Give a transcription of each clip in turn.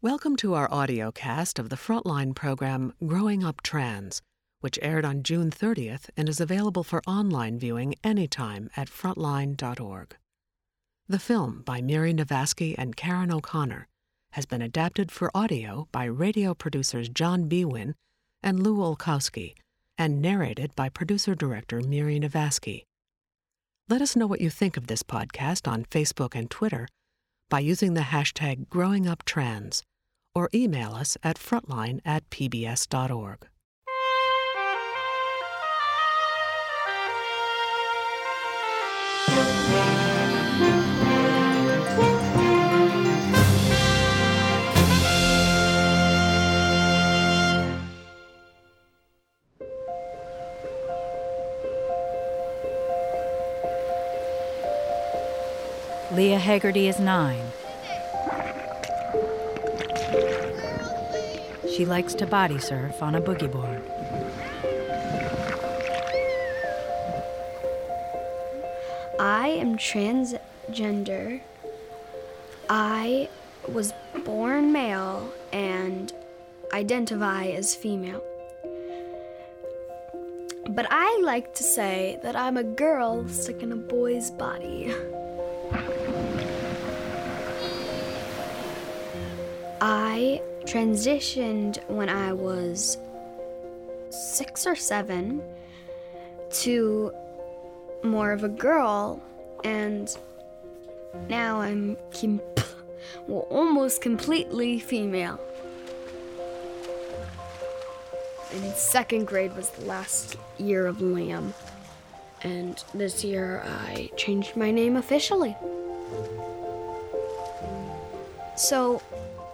Welcome to our audio cast of the Frontline program Growing Up Trans, which aired on June 30th and is available for online viewing anytime at frontline.org. The film by Miri Navasky and Karen O'Connor has been adapted for audio by radio producers John Biewen and Lu Olkowski and narrated by producer director Miri Navasky. Let us know what you think of this podcast on Facebook and Twitter by using the hashtag GrowingUpTrans or email us at frontline at pbs.org. Leah Haggerty is nine. She likes to body surf on a boogie board. I am transgender. I was born male and identify as female. But I like to say that I'm a girl stuck in a boy's body. I transitioned when I was six or seven to more of a girl, and now I'm com- well, almost completely female. And second grade was the last year of Lamb, and this year I changed my name officially. So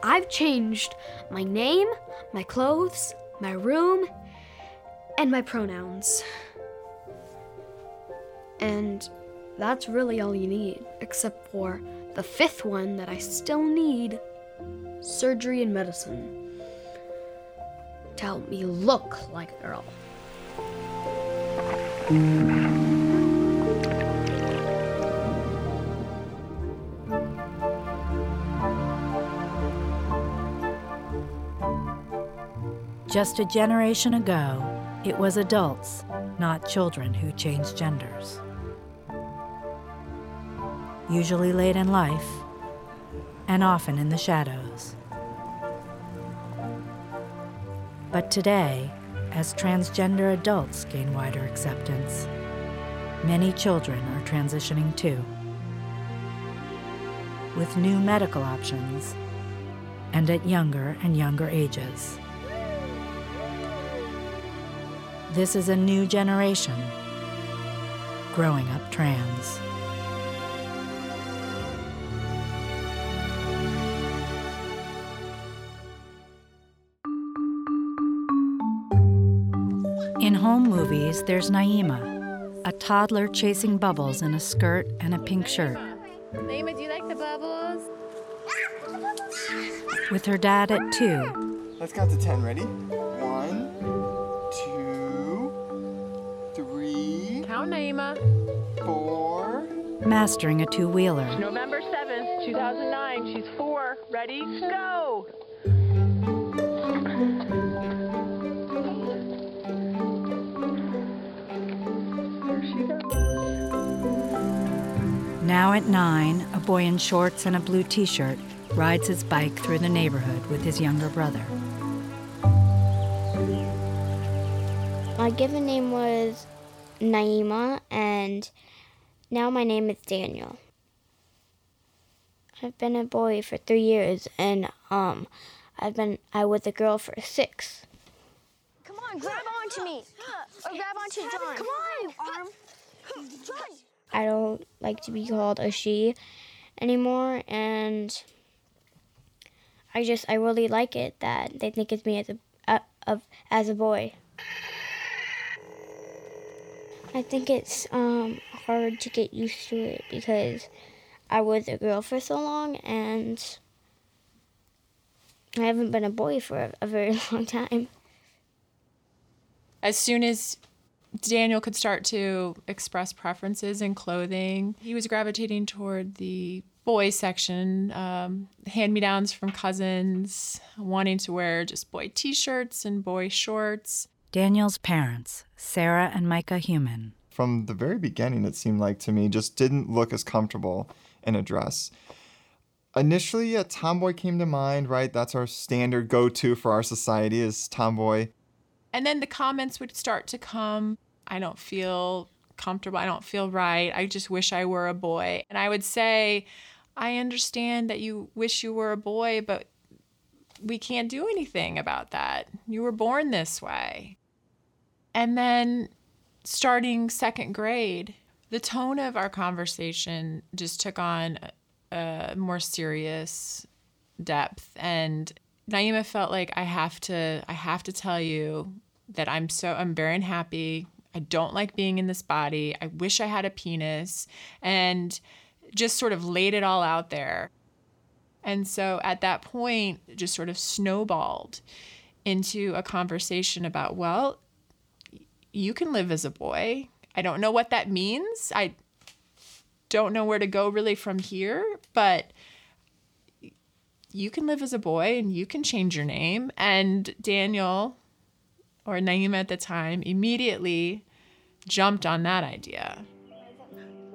I've changed my name, my clothes, my room, and my pronouns. And that's really all you need, except for the fifth one that I still need surgery and medicine to help me look like a girl. Just a generation ago, it was adults, not children, who changed genders. Usually late in life, and often in the shadows. But today, as transgender adults gain wider acceptance, many children are transitioning too. With new medical options and at younger and younger ages. This is a new generation growing up trans. In home movies, there's Naima, a toddler chasing bubbles in a skirt and a pink shirt. Naima, do you like the bubbles? With her dad at two, Let's count to 10. Ready? Mastering a two wheeler. November 7th, 2009. She's four. Ready? Go! There she goes. Now at nine, a boy in shorts and a blue t shirt rides his bike through the neighborhood with his younger brother. My given name was Naima, and now my name is Daniel. I've been a boy for three years, and um, I've been I was a girl for six. Come on, grab onto me. Or grab onto John. Come on, arm. John. I don't like to be called a she anymore, and I just I really like it that they think of me as a uh, of as a boy. I think it's um, hard to get used to it because I was a girl for so long and I haven't been a boy for a, a very long time. As soon as Daniel could start to express preferences in clothing, he was gravitating toward the boy section, um, hand me downs from cousins, wanting to wear just boy t shirts and boy shorts. Daniel's parents, Sarah and Micah Human, From the very beginning, it seemed like to me, just didn't look as comfortable in a dress. Initially, a tomboy came to mind, right? That's our standard go to for our society is tomboy. And then the comments would start to come I don't feel comfortable. I don't feel right. I just wish I were a boy. And I would say, I understand that you wish you were a boy, but we can't do anything about that. You were born this way. And then starting second grade, the tone of our conversation just took on a more serious depth and Naima felt like I have to I have to tell you that I'm so I'm very unhappy. I don't like being in this body. I wish I had a penis and just sort of laid it all out there. And so at that point just sort of snowballed into a conversation about well you can live as a boy. I don't know what that means. I don't know where to go really from here, but you can live as a boy and you can change your name. And Daniel, or Naima at the time, immediately jumped on that idea.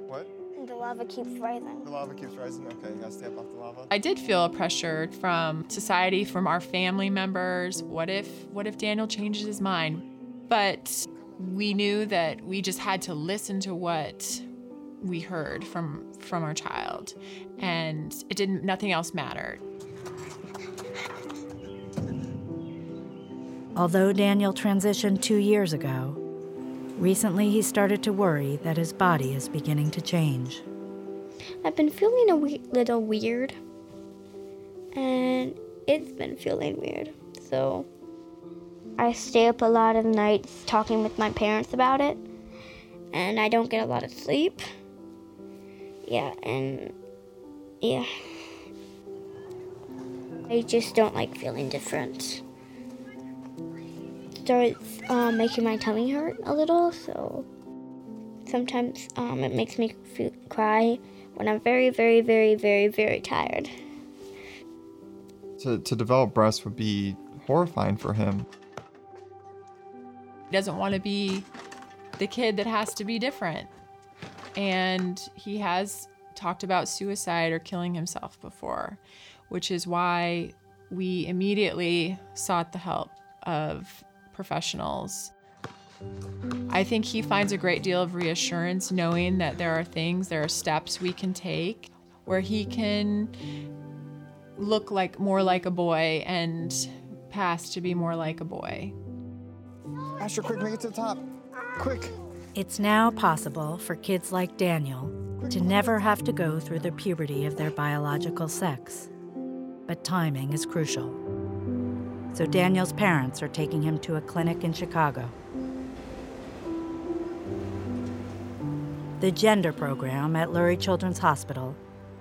What? The lava keeps rising. The lava keeps rising. Okay, you gotta stay up off the lava. I did feel a pressure from society, from our family members. What if what if Daniel changes his mind? But we knew that we just had to listen to what we heard from from our child and it didn't nothing else mattered. Although Daniel transitioned two years ago, recently he started to worry that his body is beginning to change. I've been feeling a wee- little weird, and it's been feeling weird. So I stay up a lot of nights talking with my parents about it, and I don't get a lot of sleep. Yeah, and yeah. I just don't like feeling different. Starts um, making my tummy hurt a little, so sometimes um, it makes me feel, cry when I'm very, very, very, very, very tired. To, to develop breasts would be horrifying for him. He doesn't want to be the kid that has to be different. And he has talked about suicide or killing himself before, which is why we immediately sought the help of professionals. I think he finds a great deal of reassurance knowing that there are things, there are steps we can take where he can look like more like a boy and pass to be more like a boy. Asher, quick, make it to the top. Quick. It's now possible for kids like Daniel to never have to go through the puberty of their biological sex. But timing is crucial. So Daniel's parents are taking him to a clinic in Chicago. The gender program at Lurie Children's Hospital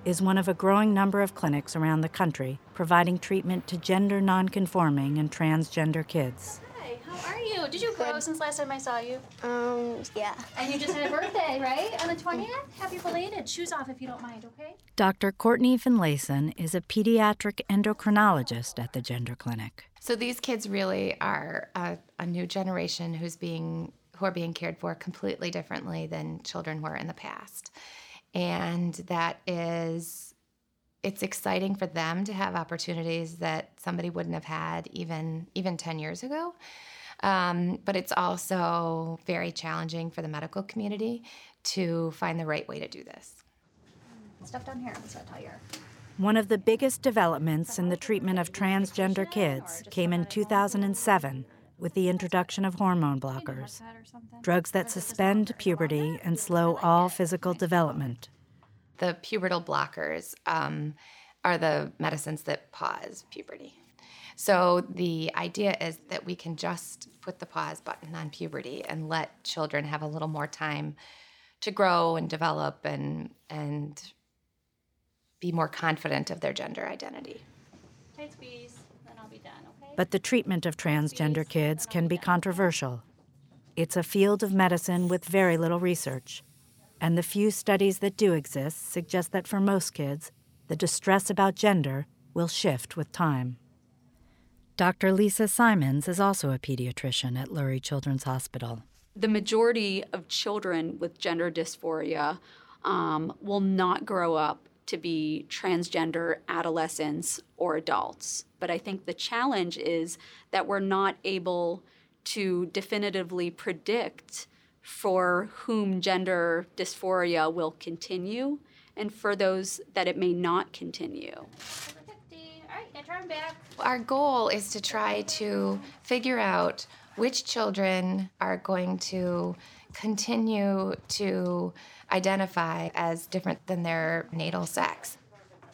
is one of a growing number of clinics around the country providing treatment to gender nonconforming and transgender kids. Hi, how are you? Did you grow since last time I saw you? Um, yeah. And you just had a birthday, right? On the 20th? Happy belated. Shoes off if you don't mind, okay? Dr. Courtney Finlayson is a pediatric endocrinologist at the Gender Clinic. So these kids really are a, a new generation who's being who are being cared for completely differently than children were in the past. And that is it's exciting for them to have opportunities that somebody wouldn't have had even even 10 years ago. Um, but it's also very challenging for the medical community to find the right way to do this. Stuff down here. What I tell you. One of the biggest developments in the treatment of transgender kids came in 2007 with the introduction of hormone blockers, drugs that suspend puberty and slow all physical development. The pubertal blockers um, are the medicines that pause puberty. So the idea is that we can just put the pause button on puberty and let children have a little more time to grow and develop and and be more confident of their gender identity. Tight squeeze, then I'll be done, okay? But the treatment of transgender kids can be controversial. It's a field of medicine with very little research, and the few studies that do exist suggest that for most kids, the distress about gender will shift with time. Dr. Lisa Simons is also a pediatrician at Lurie Children's Hospital. The majority of children with gender dysphoria um, will not grow up to be transgender adolescents or adults. But I think the challenge is that we're not able to definitively predict for whom gender dysphoria will continue and for those that it may not continue. Our goal is to try to figure out which children are going to continue to identify as different than their natal sex.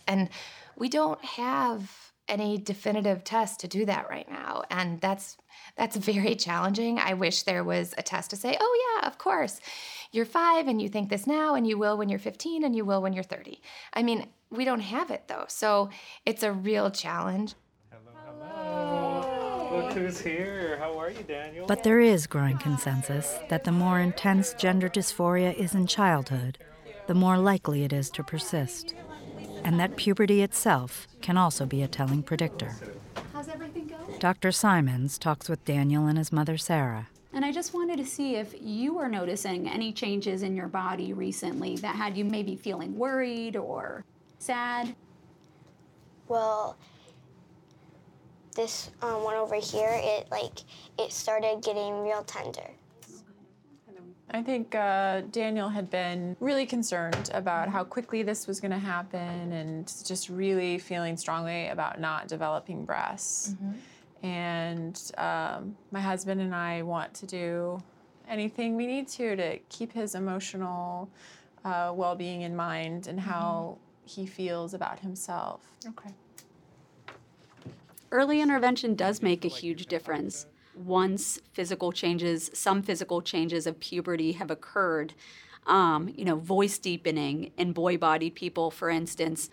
And we don't have any definitive test to do that right now. And that's that's very challenging. I wish there was a test to say oh yeah of course you're 5 and you think this now and you will when you're 15 and you will when you're 30 i mean we don't have it though so it's a real challenge Look who's here. How are you, Daniel? But there is growing consensus that the more intense gender dysphoria is in childhood, the more likely it is to persist, and that puberty itself can also be a telling predictor. How's everything going? Dr. Simons talks with Daniel and his mother, Sarah. And I just wanted to see if you were noticing any changes in your body recently that had you maybe feeling worried or sad. Well, this um, one over here, it like it started getting real tender. I think uh, Daniel had been really concerned about how quickly this was going to happen and just really feeling strongly about not developing breasts. Mm-hmm. And um, my husband and I want to do anything we need to to keep his emotional uh, well being in mind and how he feels about himself. Okay. Early intervention does make a huge difference. Once physical changes, some physical changes of puberty have occurred, um, you know, voice deepening in boy bodied people, for instance,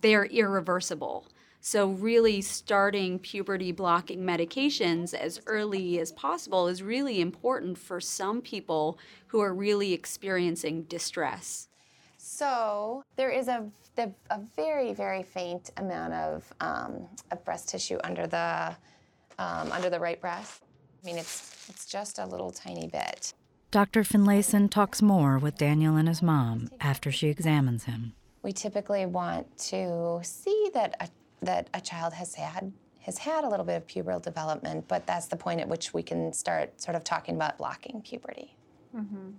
they're irreversible. So, really, starting puberty blocking medications as early as possible is really important for some people who are really experiencing distress. So there is a, the, a very, very faint amount of, um, of breast tissue under the, um, under the right breast. I mean, it's, it's just a little tiny bit. Dr. Finlayson talks more with Daniel and his mom after she examines him. We typically want to see that a, that a child has had has had a little bit of pubertal development, but that's the point at which we can start sort of talking about blocking puberty. Mm-hmm.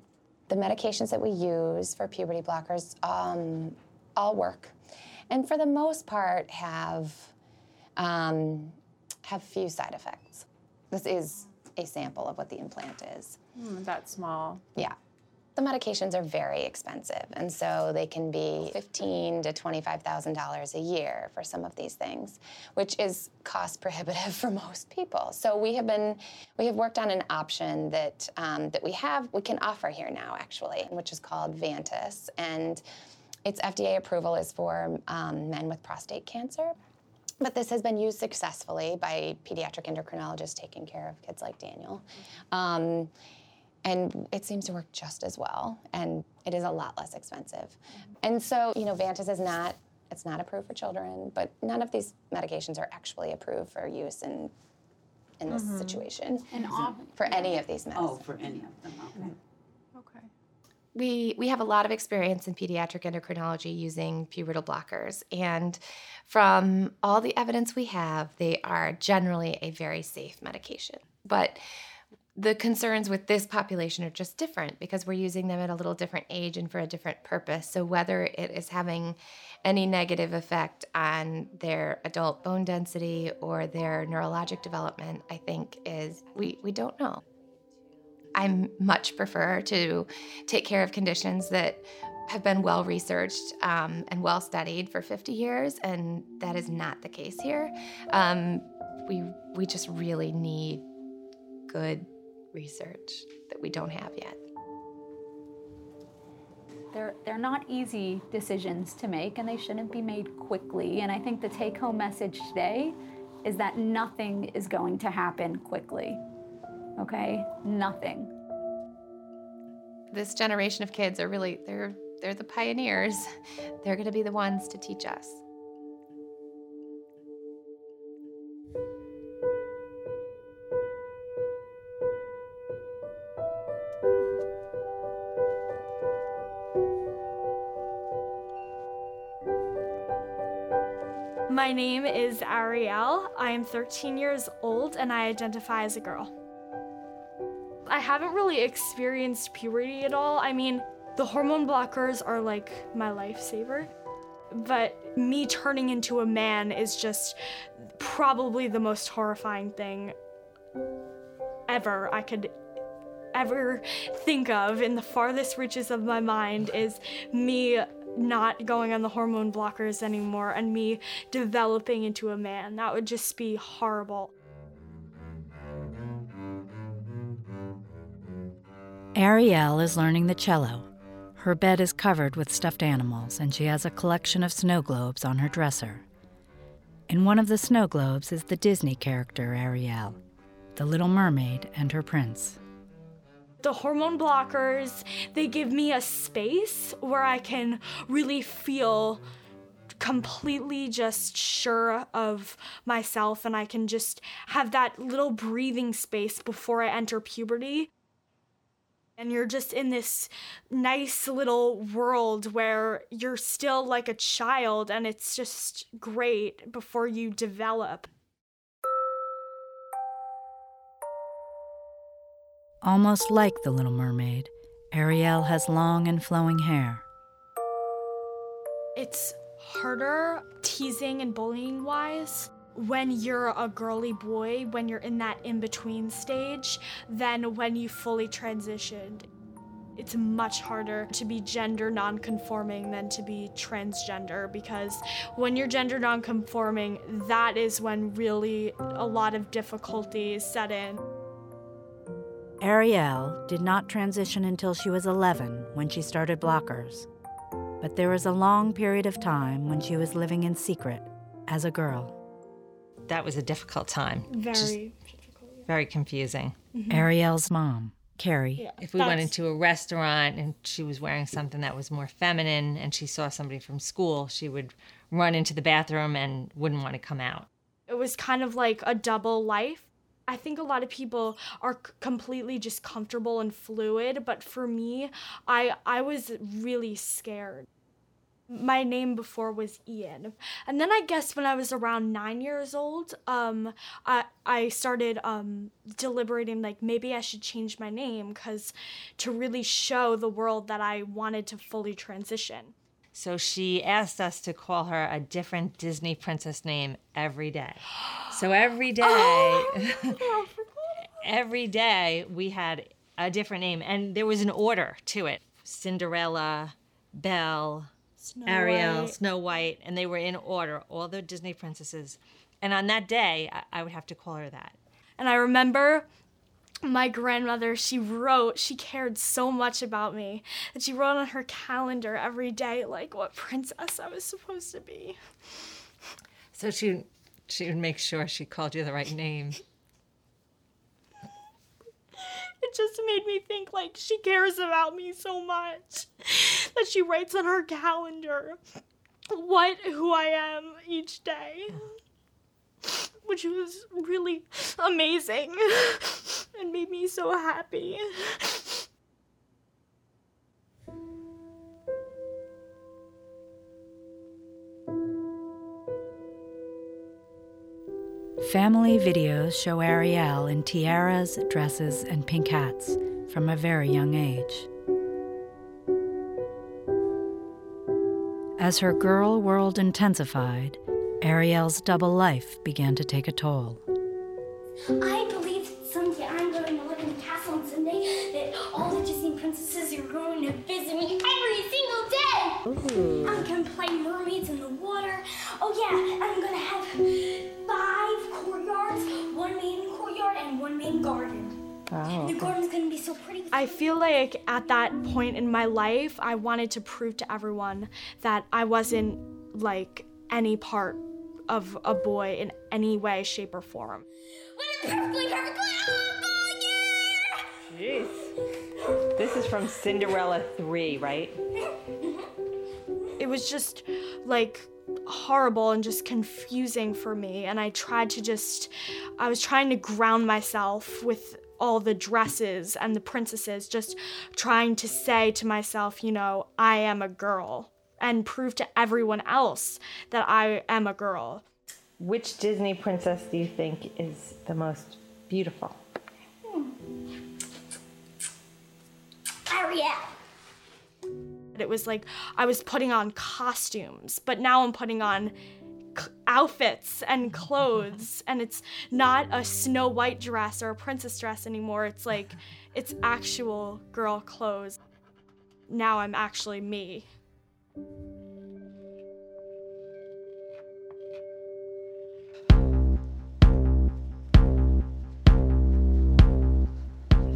The medications that we use for puberty blockers um, all work, and for the most part have um, have few side effects. This is a sample of what the implant is. Mm, that small. Yeah. The medications are very expensive, and so they can be fifteen to twenty-five thousand dollars a year for some of these things, which is cost prohibitive for most people. So we have been, we have worked on an option that um, that we have, we can offer here now actually, which is called Vantas, and its FDA approval is for um, men with prostate cancer. But this has been used successfully by pediatric endocrinologists taking care of kids like Daniel. Um, and it seems to work just as well and it is a lot less expensive and so you know Vantas is not it's not approved for children but none of these medications are actually approved for use in in this Mhm. situation And off- for any of these medicines Oh, for any of them, okay. Okay. we we have a lot of experience in pediatric endocrinology using pubertal blockers and from all the evidence we have they are generally a very safe medication but the concerns with this population are just different because we're using them at a little different age and for a different purpose so whether it is having any negative effect on their adult bone density or their neurologic development i think is we we don't know I much prefer to take care of conditions that have been well researched um, and well studied for 50 years, and that is not the case here. Um, we we just really need good research that we don't have yet. They're, they're not easy decisions to make and they shouldn't be made quickly. And I think the take home message today is that nothing is going to happen quickly. Okay? Nothing. This generation of kids are really they're they're the pioneers. They're going to be the ones to teach us. My name is Ariel. I am 13 years old and I identify as a girl. I haven't really experienced puberty at all. I mean, the hormone blockers are like my lifesaver. But me turning into a man is just probably the most horrifying thing ever I could ever think of in the farthest reaches of my mind is me not going on the hormone blockers anymore and me developing into a man. That would just be horrible. Ariel is learning the cello. Her bed is covered with stuffed animals, and she has a collection of snow globes on her dresser. In one of the snow globes is the Disney character Ariel, the Little Mermaid and her prince. The hormone blockers, they give me a space where I can really feel completely just sure of myself and I can just have that little breathing space before I enter puberty. And you're just in this nice little world where you're still like a child and it's just great before you develop. Almost like the Little Mermaid, Ariel has long and flowing hair. It's harder teasing and bullying wise when you're a girly boy, when you're in that in between stage, than when you fully transitioned. It's much harder to be gender nonconforming than to be transgender because when you're gender nonconforming, that is when really a lot of difficulties set in. Ariel did not transition until she was 11 when she started blockers. But there was a long period of time when she was living in secret as a girl. That was a difficult time. Very, very confusing. Mm-hmm. Ariel's mom, Carrie. Yeah, if we went into a restaurant and she was wearing something that was more feminine and she saw somebody from school, she would run into the bathroom and wouldn't want to come out. It was kind of like a double life. I think a lot of people are completely just comfortable and fluid, but for me, I I was really scared. My name before was Ian. And then I guess when I was around 9 years old, um I I started um deliberating like maybe I should change my name cuz to really show the world that I wanted to fully transition. So she asked us to call her a different Disney princess name every day. So every day, oh, every day we had a different name, and there was an order to it: Cinderella, Belle, Snow Ariel, White. Snow White, and they were in order, all the Disney princesses. And on that day, I, I would have to call her that. And I remember my grandmother, she wrote, she cared so much about me that she wrote on her calendar every day, like what princess I was supposed to be. So she she would make sure she called you the right name. It just made me think like she cares about me so much that she writes on her calendar what who I am each day. Mm. Which was really amazing and made me so happy. Family videos show Ariel in tiaras, dresses, and pink hats from a very young age. As her girl world intensified, Ariel's double life began to take a toll. I believe that someday I'm going to live in a castle and someday that all the Disney princesses are going to visit me every single day. Ooh. I'm going to play mermaids in the water. Oh yeah, I'm going to have five courtyards, one main courtyard and one main garden. Wow. The garden's going to be so pretty. I feel like at that point in my life, I wanted to prove to everyone that I wasn't like any part of a boy in any way, shape, or form. What a perfectly perfect Jeez. This is from Cinderella 3, right? it was just like horrible and just confusing for me. And I tried to just, I was trying to ground myself with all the dresses and the princesses, just trying to say to myself, you know, I am a girl and prove to everyone else that I am a girl. Which Disney princess do you think is the most beautiful? Ariel. It was like I was putting on costumes, but now I'm putting on outfits and clothes, and it's not a Snow White dress or a princess dress anymore. It's like it's actual girl clothes. Now I'm actually me.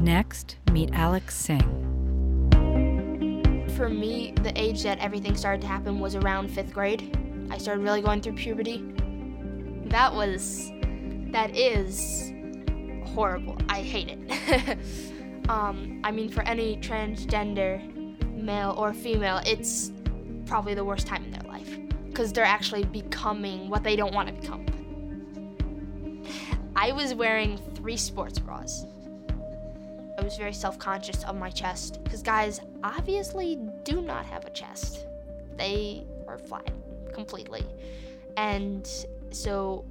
Next, meet Alex Singh. For me, the age that everything started to happen was around fifth grade. I started really going through puberty. That was, that is horrible. I hate it. um, I mean, for any transgender male or female, it's probably the worst time in their life because they're actually becoming what they don't want to become. I was wearing three sports bras. I was very self conscious of my chest because guys obviously do not have a chest. They are flat completely. And so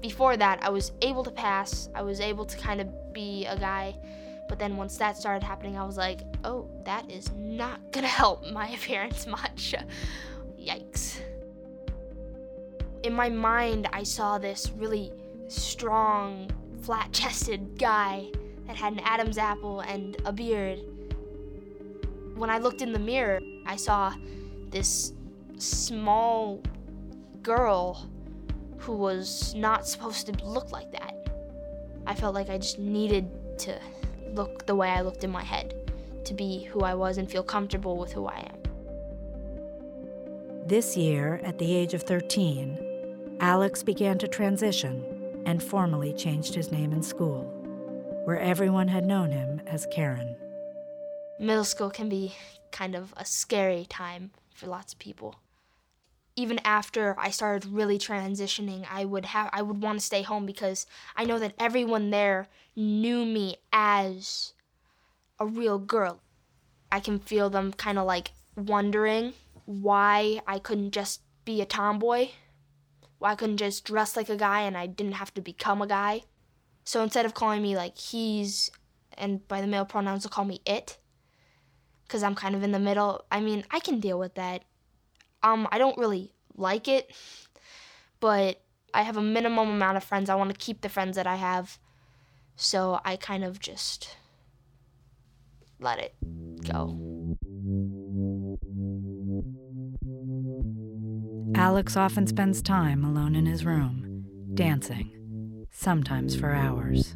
before that, I was able to pass, I was able to kind of be a guy. But then once that started happening, I was like, oh, that is not gonna help my appearance much. Yikes. In my mind, I saw this really strong, flat chested guy that had an Adam's apple and a beard. When I looked in the mirror, I saw this small girl who was not supposed to look like that. I felt like I just needed to look the way I looked in my head to be who I was and feel comfortable with who I am. This year, at the age of 13, Alex began to transition and formally changed his name in school, where everyone had known him as Karen. Middle school can be kind of a scary time for lots of people. Even after I started really transitioning, I would have I would want to stay home because I know that everyone there knew me as a real girl. I can feel them kind of like wondering why I couldn't just be a tomboy, why I couldn't just dress like a guy and I didn't have to become a guy. So instead of calling me like he's, and by the male pronouns, they'll call me it, because I'm kind of in the middle. I mean, I can deal with that. Um, I don't really like it, but I have a minimum amount of friends. I want to keep the friends that I have, so I kind of just let it go. Alex often spends time alone in his room, dancing, sometimes for hours.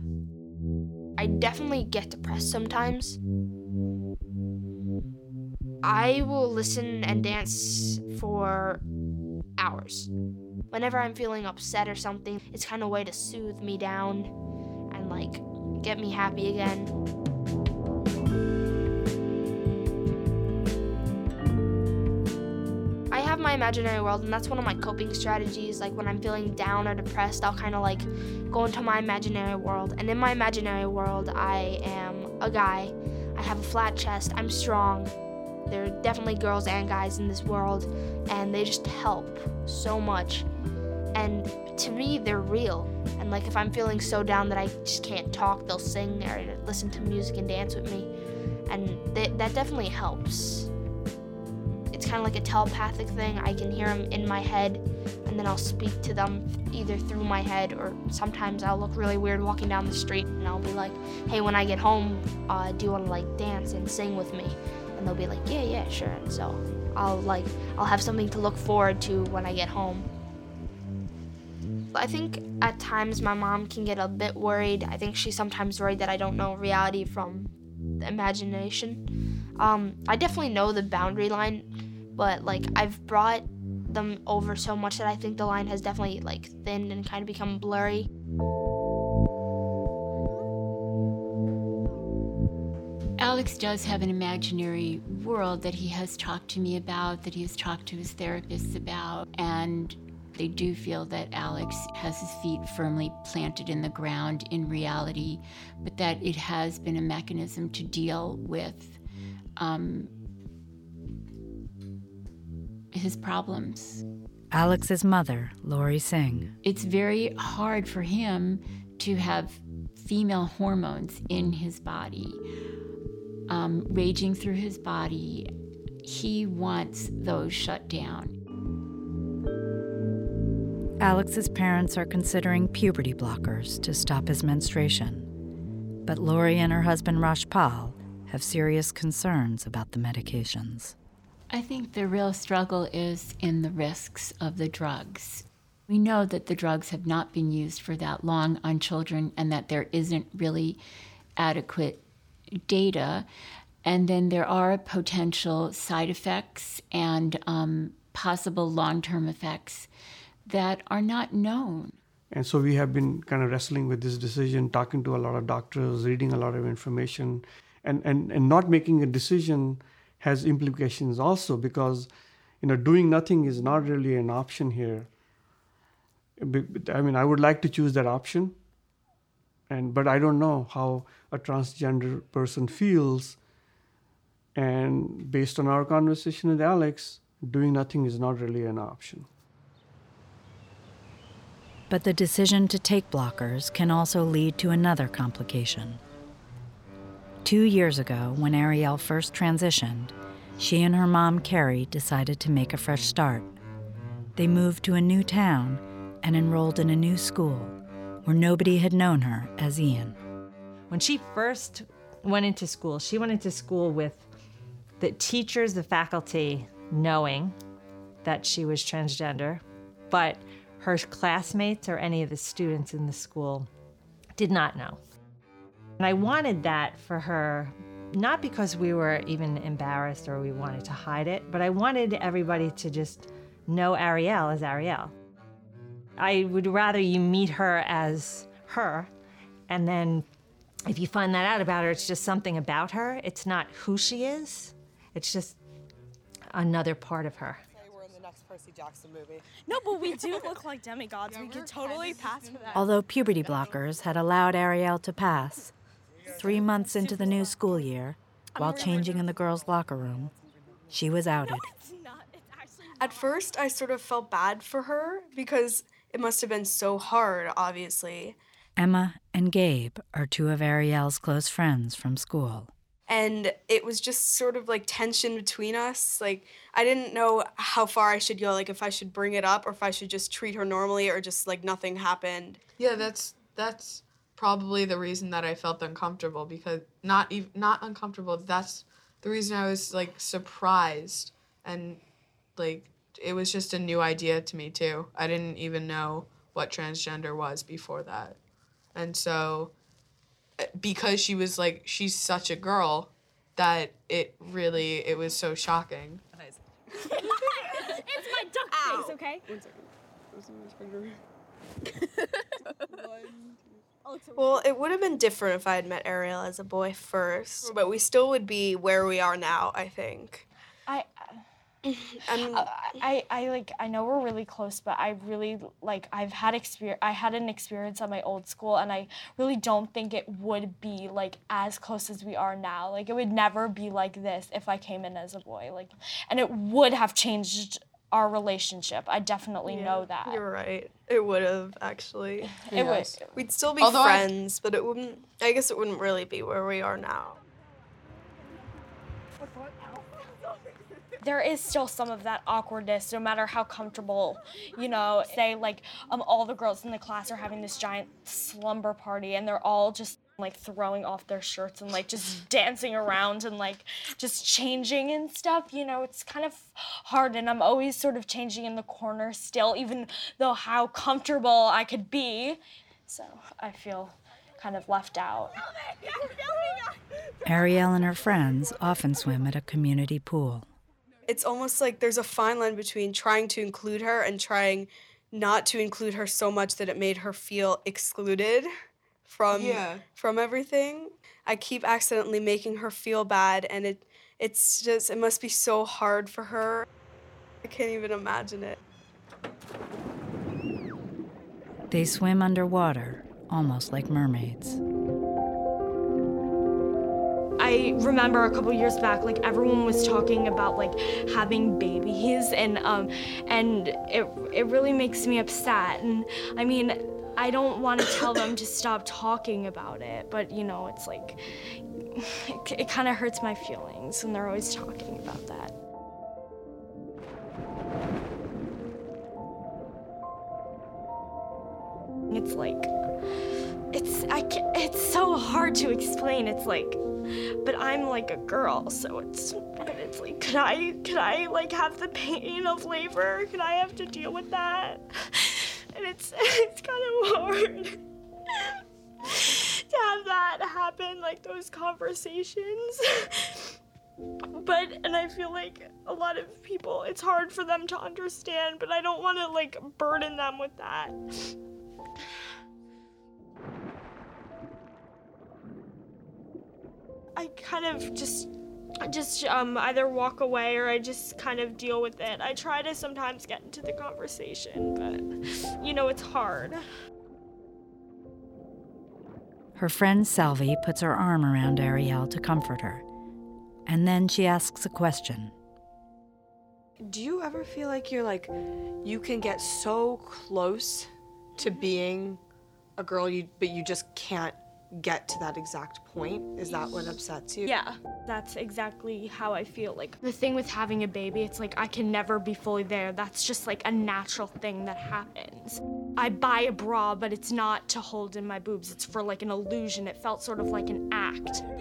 I definitely get depressed sometimes. I will listen and dance for hours. Whenever I'm feeling upset or something, it's kind of a way to soothe me down and like get me happy again. I have my imaginary world, and that's one of my coping strategies. Like when I'm feeling down or depressed, I'll kind of like go into my imaginary world. And in my imaginary world, I am a guy. I have a flat chest. I'm strong. There are definitely girls and guys in this world, and they just help so much. And to me, they're real. And like if I'm feeling so down that I just can't talk, they'll sing or listen to music and dance with me. And they, that definitely helps it's kind of like a telepathic thing. I can hear them in my head, and then I'll speak to them either through my head or sometimes I'll look really weird walking down the street, and I'll be like, "Hey, when I get home, uh, do you want to like dance and sing with me?" And they'll be like, "Yeah, yeah, sure." So I'll like I'll have something to look forward to when I get home. I think at times my mom can get a bit worried. I think she's sometimes worried that I don't know reality from the imagination. Um, I definitely know the boundary line, but like I've brought them over so much that I think the line has definitely like thinned and kind of become blurry. Alex does have an imaginary world that he has talked to me about, that he has talked to his therapists about, and they do feel that Alex has his feet firmly planted in the ground in reality, but that it has been a mechanism to deal with um, his problems. Alex's mother, Lori Singh. It's very hard for him to have female hormones in his body, um, raging through his body. He wants those shut down. Alex's parents are considering puberty blockers to stop his menstruation. But Lori and her husband Rashpal have serious concerns about the medications. I think the real struggle is in the risks of the drugs. We know that the drugs have not been used for that long on children and that there isn't really adequate data. And then there are potential side effects and um, possible long term effects that are not known. And so we have been kind of wrestling with this decision, talking to a lot of doctors, reading a lot of information, and, and, and not making a decision has implications also because you know doing nothing is not really an option here. I mean, I would like to choose that option, and but I don't know how a transgender person feels. And based on our conversation with Alex, doing nothing is not really an option. But the decision to take blockers can also lead to another complication. Two years ago, when Ariel first transitioned, she and her mom, Carrie, decided to make a fresh start. They moved to a new town and enrolled in a new school where nobody had known her as Ian. When she first went into school, she went into school with the teachers, the faculty knowing that she was transgender, but her classmates or any of the students in the school did not know. And I wanted that for her, not because we were even embarrassed or we wanted to hide it, but I wanted everybody to just know Ariel as Ariel. I would rather you meet her as her, and then if you find that out about her, it's just something about her. It's not who she is, it's just another part of her. Percy Jackson movie. No, but we do look like demigods. we could totally pass for that. Although puberty blockers had allowed Ariel to pass, three months into the new school year, while changing in the girls' locker room, she was outed. At first, I sort of felt bad for her because it must have been so hard, obviously. Emma and Gabe are two of Ariel's close friends from school. And it was just sort of like tension between us. Like i didn't know how far i should go like if i should bring it up or if i should just treat her normally or just like nothing happened. Yeah that's that's probably the reason that i felt uncomfortable because not even not uncomfortable that's the reason i was like surprised and like it was just a new idea to me too i didn't even know what transgender was before that and so eh, because she was like she's such a girl that it really it was so shocking. it's my duck Ow. face, okay? well, it would have been different if I had met Ariel as a boy first, but we still would be where we are now, I think. I uh, I, I like I know we're really close, but I really like I've had experience. I had an experience at my old school, and I really don't think it would be like as close as we are now. Like it would never be like this if I came in as a boy. Like, and it would have changed our relationship. I definitely yeah, know that. You're right. It would have actually. It would. We'd still be Although friends, I... but it wouldn't. I guess it wouldn't really be where we are now. There is still some of that awkwardness, no matter how comfortable, you know, say like um, all the girls in the class are having this giant slumber party and they're all just like throwing off their shirts and like just dancing around and like just changing and stuff you know it's kind of hard and i'm always sort of changing in the corner still even though how comfortable i could be. So i feel kind of left out. Ariel and her friends often swim at a community pool it's almost like there's a fine line between trying to include her and trying not to include her so much that it made her feel excluded from Yeah. from everything. I keep accidentally making her feel bad and it it's just it must be so hard for her. I can't even imagine it. They swim underwater, almost like mermaids. I remember a couple years back, like everyone was talking about like having babies, and um, and it it really makes me upset. And I mean, I don't want to tell them to stop talking about it, but you know, it's like it, it kind of hurts my feelings when they're always talking about that. It's like it's I it's so hard to explain. It's like, but I'm like a girl, so it's it's like, could I could I like have the pain of labor? Could I have to deal with that? And it's it's kind of hard to have that happen, like those conversations. But and I feel like a lot of people, it's hard for them to understand, but I don't want to like burden them with that. I kind of just I just um, either walk away or I just kind of deal with it. I try to sometimes get into the conversation, but you know it's hard. Her friend Salvi puts her arm around Ariel to comfort her. And then she asks a question. Do you ever feel like you're like you can get so close to being a girl you but you just can't get to that exact point? Is that what upsets you? Yeah, that's exactly how I feel. Like the thing with having a baby, it's like I can never be fully there. That's just like a natural thing that happens. I buy a bra, but it's not to hold in my boobs. It's for like an illusion. It felt sort of like an act.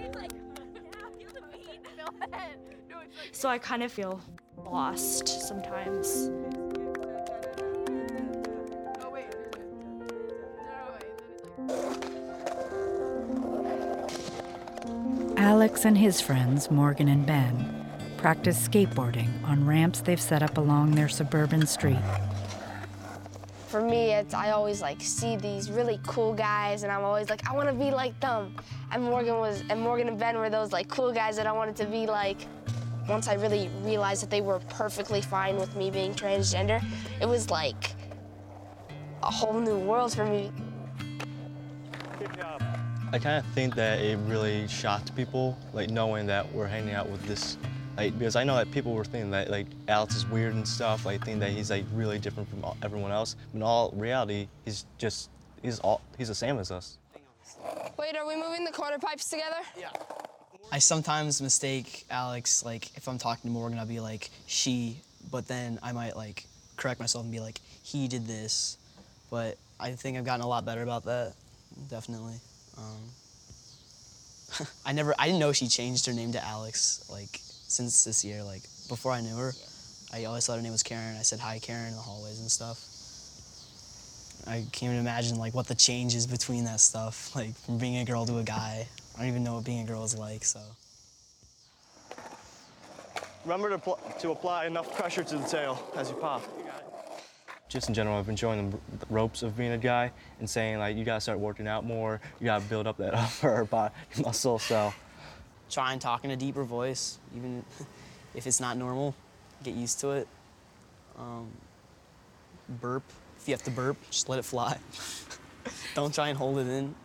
So I kind of feel lost sometimes. And his friends, Morgan and Ben, practice skateboarding on ramps they've set up along their suburban street. For me, it's I always like see these really cool guys, and I'm always like, I want to be like them. And Morgan was, and Morgan and Ben were those like cool guys that I wanted to be like. Once I really realized that they were perfectly fine with me being transgender, it was like a whole new world for me. I kind of think that it really shocked people, like knowing that we're hanging out with this, like because I know that people were thinking that like Alex is weird and stuff, like thinking that he's like really different from all, everyone else. But in all reality, he's just he's all he's the same as us. Wait, are we moving the quarter pipes together? Yeah. I sometimes mistake Alex, like if I'm talking to Morgan, I'll be like she, but then I might like correct myself and be like he did this. But I think I've gotten a lot better about that, definitely. Um, I never, I didn't know she changed her name to Alex like since this year. Like before I knew her, I always thought her name was Karen. I said hi Karen in the hallways and stuff. I can't even imagine like what the change is between that stuff, like from being a girl to a guy. I don't even know what being a girl is like, so. Remember to, pl- to apply enough pressure to the tail as you pop. Just in general, I've been showing them the ropes of being a guy and saying like, you gotta start working out more. You gotta build up that upper body muscle. So, Try and talk in a deeper voice, even if it's not normal. Get used to it. Um, burp. If you have to burp, just let it fly. don't try and hold it in.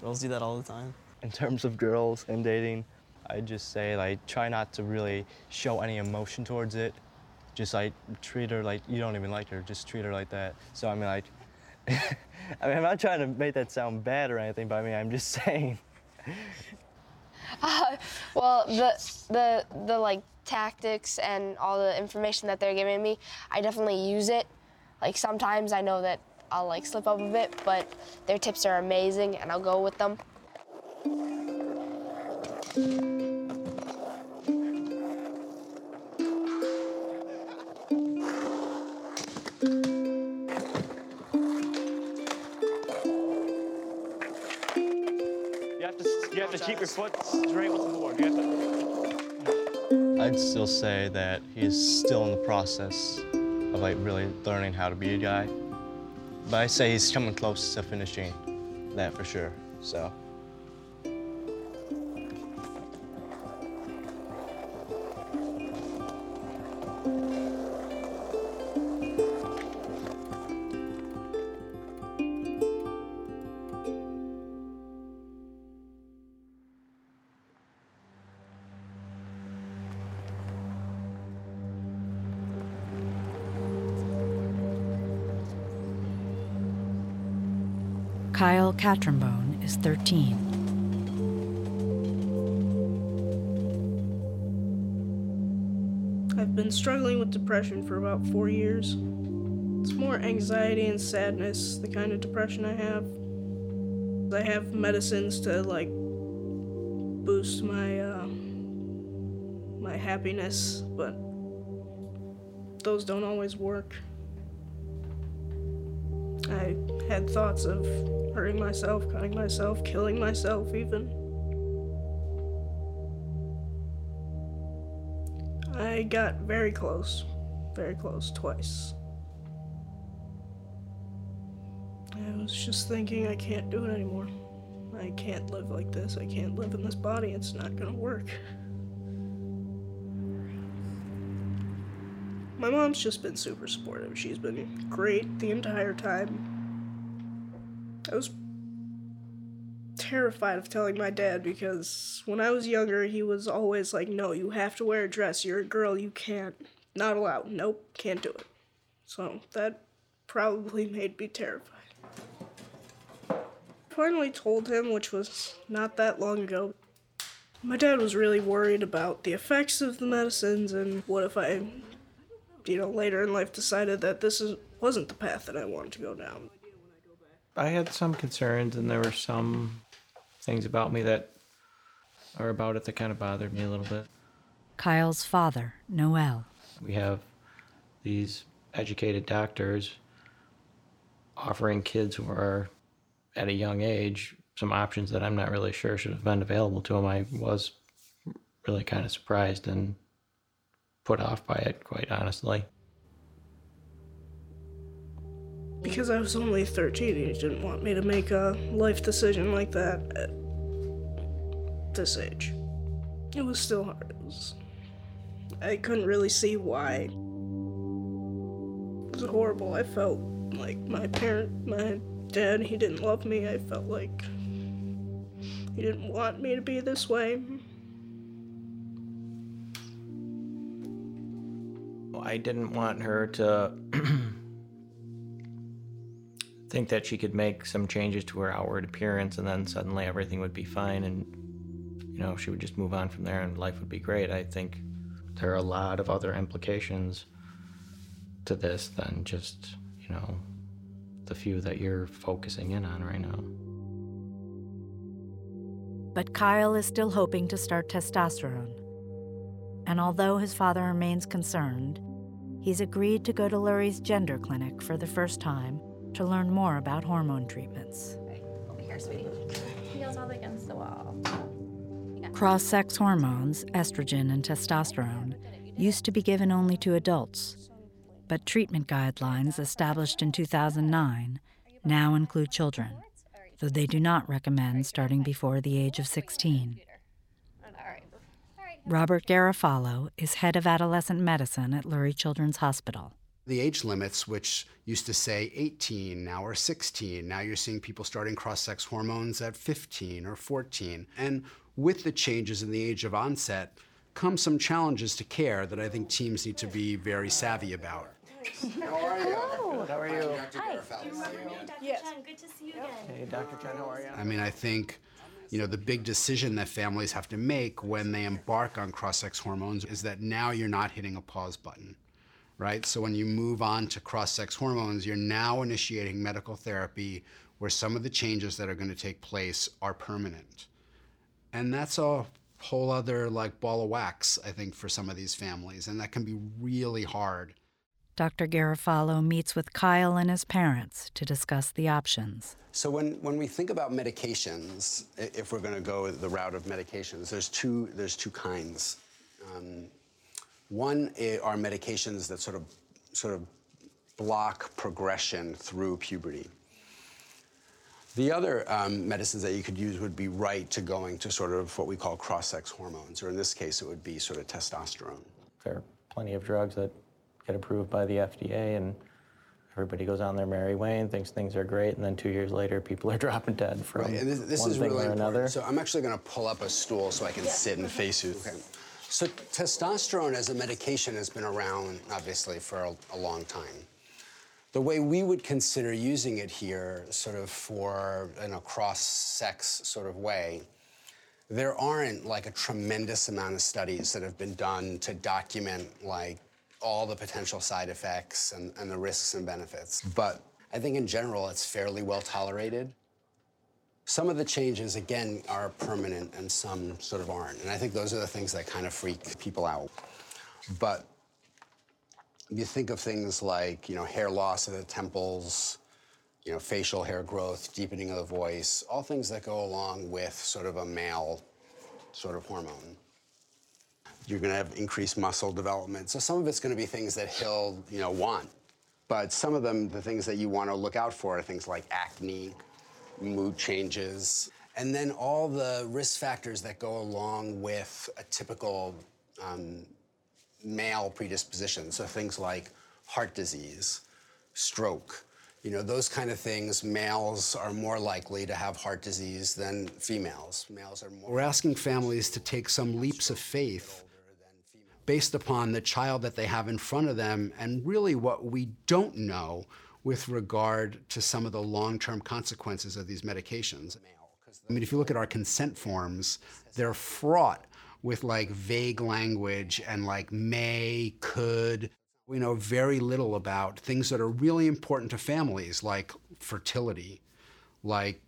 Girls do that all the time. in terms of girls and dating, I just say like, try not to really show any emotion towards it. Just like treat her like you don't even like her. Just treat her like that. So I mean like, I mean I'm not trying to make that sound bad or anything, but I mean I'm just saying. Uh, well, the the the like tactics and all the information that they're giving me, I definitely use it. Like sometimes I know that I'll like slip up a bit, but their tips are amazing and I'll go with them. Have to you have to keep your foot straight with the board. You have to. I'd still say that he's still in the process of like really learning how to be a guy. But I say he's coming close to finishing that for sure. So. Catrimbone is 13. I've been struggling with depression for about four years. It's more anxiety and sadness, the kind of depression I have. I have medicines to like boost my uh, my happiness, but those don't always work. I had thoughts of hurting myself, cutting myself, killing myself, even. I got very close, very close twice. I was just thinking I can't do it anymore. I can't live like this. I can't live in this body. It's not gonna work. My mom's just been super supportive. She's been great the entire time. I was terrified of telling my dad because when I was younger, he was always like, No, you have to wear a dress. You're a girl. You can't. Not allowed. Nope, can't do it. So that probably made me terrified. Finally told him, which was not that long ago. My dad was really worried about the effects of the medicines and what if I, you know, later in life decided that this is, wasn't the path that I wanted to go down. I had some concerns, and there were some things about me that are about it that kind of bothered me a little bit. Kyle's father, Noel. We have these educated doctors offering kids who are at a young age some options that I'm not really sure should have been available to them. I was really kind of surprised and put off by it, quite honestly. Because I was only 13, he didn't want me to make a life decision like that at this age. It was still hard. It was, I couldn't really see why. It was horrible. I felt like my parent, my dad, he didn't love me. I felt like he didn't want me to be this way. I didn't want her to think that she could make some changes to her outward appearance and then suddenly everything would be fine and you know she would just move on from there and life would be great. I think there are a lot of other implications to this than just, you know, the few that you're focusing in on right now. But Kyle is still hoping to start testosterone. And although his father remains concerned, he's agreed to go to Lurie's gender clinic for the first time to learn more about hormone treatments. Over here, sweetie. Heels all against the wall. Cross sex hormones, estrogen and testosterone, used to be given only to adults, but treatment guidelines established in 2009 now include children, though they do not recommend starting before the age of 16. Robert Garofalo is head of adolescent medicine at Lurie Children's Hospital. The age limits, which used to say 18, now are 16. Now you're seeing people starting cross sex hormones at 15 or 14. And with the changes in the age of onset come some challenges to care that I think teams need to be very savvy about. How are you? Good, how are you? Hi. Yes. Good to see you again. Hey, Dr. Chen, how are you? I mean, I think, you know, the big decision that families have to make when they embark on cross sex hormones is that now you're not hitting a pause button, right? So when you move on to cross sex hormones, you're now initiating medical therapy where some of the changes that are going to take place are permanent. And that's a whole other like ball of wax, I think, for some of these families. And that can be really hard. Dr. Garofalo meets with Kyle and his parents to discuss the options. So when, when we think about medications, if we're going to go the route of medications, there's two there's two kinds. Um, one are medications that sort of sort of block progression through puberty. The other um, medicines that you could use would be right to going to sort of what we call cross-sex hormones, or in this case, it would be sort of testosterone. There are plenty of drugs that get approved by the FDA, and everybody goes on their merry way and thinks things are great, and then two years later, people are dropping dead from Right, and this, this one is thing really or important. another. So I'm actually going to pull up a stool so I can sit and face you. Okay. So testosterone as a medication has been around, obviously, for a, a long time. The way we would consider using it here, sort of for in a cross-sex sort of way, there aren't like a tremendous amount of studies that have been done to document like all the potential side effects and, and the risks and benefits. But I think in general, it's fairly well tolerated. Some of the changes, again, are permanent and some sort of aren't. And I think those are the things that kind of freak people out. But you think of things like, you know, hair loss of the temples, you know, facial hair growth, deepening of the voice, all things that go along with sort of a male sort of hormone. You're going to have increased muscle development. So some of it's going to be things that he'll, you know, want. But some of them, the things that you want to look out for are things like acne, mood changes, and then all the risk factors that go along with a typical um, male predisposition. So things like heart disease, stroke, you know, those kind of things. Males are more likely to have heart disease than females. Males are more. We're asking families to take some leaps of faith based upon the child that they have in front of them and really what we don't know with regard to some of the long term consequences of these medications. I mean, if you look at our consent forms, they're fraught with like vague language and like may, could. We know very little about things that are really important to families, like fertility, like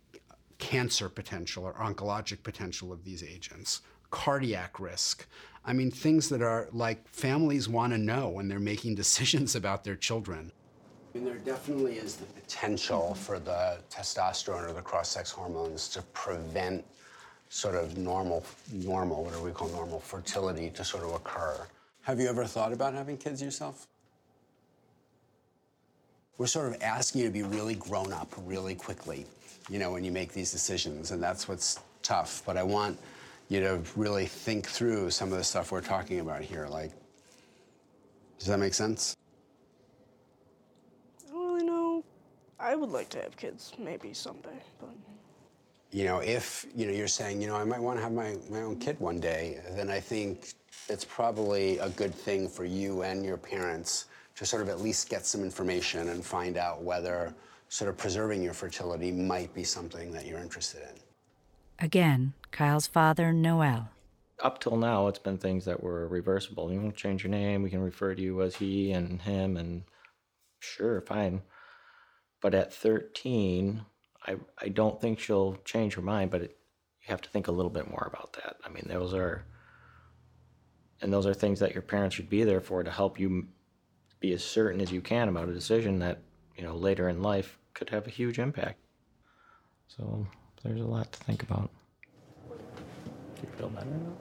cancer potential or oncologic potential of these agents, cardiac risk. I mean, things that are like families want to know when they're making decisions about their children. There definitely is the potential for the testosterone or the cross-sex hormones to prevent sort of normal, normal, what do we call normal fertility to sort of occur. Have you ever thought about having kids yourself? We're sort of asking you to be really grown up really quickly, you know, when you make these decisions, and that's what's tough. But I want you to really think through some of the stuff we're talking about here. Like, does that make sense? I don't really know. I would like to have kids, maybe someday, but you know, if you know you're saying, you know, I might want to have my, my own kid one day, then I think it's probably a good thing for you and your parents to sort of at least get some information and find out whether sort of preserving your fertility might be something that you're interested in. Again, Kyle's father, Noel. Up till now, it's been things that were reversible. You don't change your name. We can refer to you as he and him, and sure, fine. But at 13, I, I don't think she'll change her mind, but it, you have to think a little bit more about that. I mean, those are, and those are things that your parents should be there for to help you be as certain as you can about a decision that, you know, later in life could have a huge impact. So there's a lot to think about. Do you feel better now?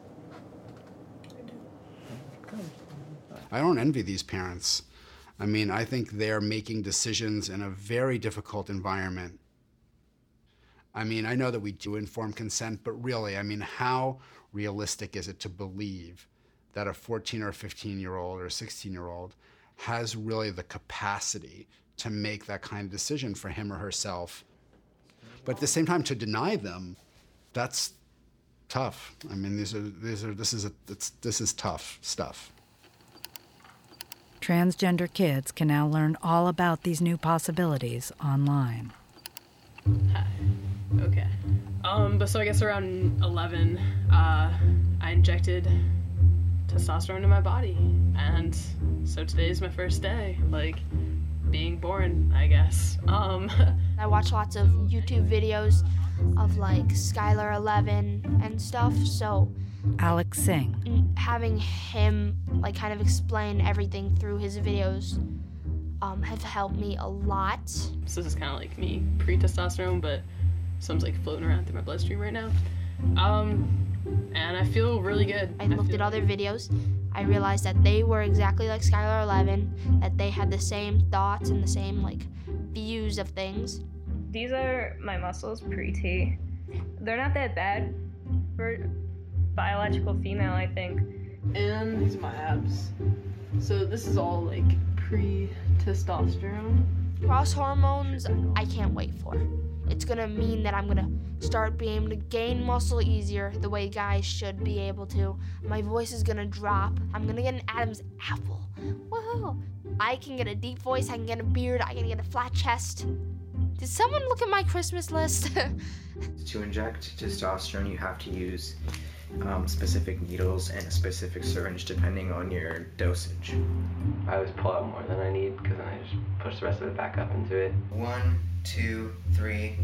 I don't envy these parents. I mean, I think they're making decisions in a very difficult environment. I mean, I know that we do informed consent, but really, I mean, how realistic is it to believe that a 14 or 15 year old or 16 year old has really the capacity to make that kind of decision for him or herself? But at the same time, to deny them, that's tough. I mean, these are these are this is a, this is tough stuff. Transgender kids can now learn all about these new possibilities online. Hi. Okay. Um, but so I guess around 11, uh, I injected testosterone into my body. And so today is my first day, like being born, I guess. Um, I watch lots of YouTube videos of like Skylar 11 and stuff, so Alex Singh. having him like kind of explain everything through his videos um, have helped me a lot. so this is kind of like me pre-testosterone, but some's like floating around through my bloodstream right now. Um, and I feel really good. I looked at other videos. I realized that they were exactly like Skylar 11, that they had the same thoughts and the same like views of things. These are my muscles pre-T. They're not that bad for biological female, I think. And these are my abs. So this is all like pre-testosterone. Cross hormones, I can't wait for. It's gonna mean that I'm gonna start being able to gain muscle easier the way guys should be able to. My voice is gonna drop. I'm gonna get an Adam's apple. Woohoo! I can get a deep voice, I can get a beard, I can get a flat chest. Did someone look at my Christmas list? To inject testosterone, you have to use um, specific needles and a specific syringe depending on your dosage. I always pull out more than I need because then I just push the rest of it back up into it. One, two, three,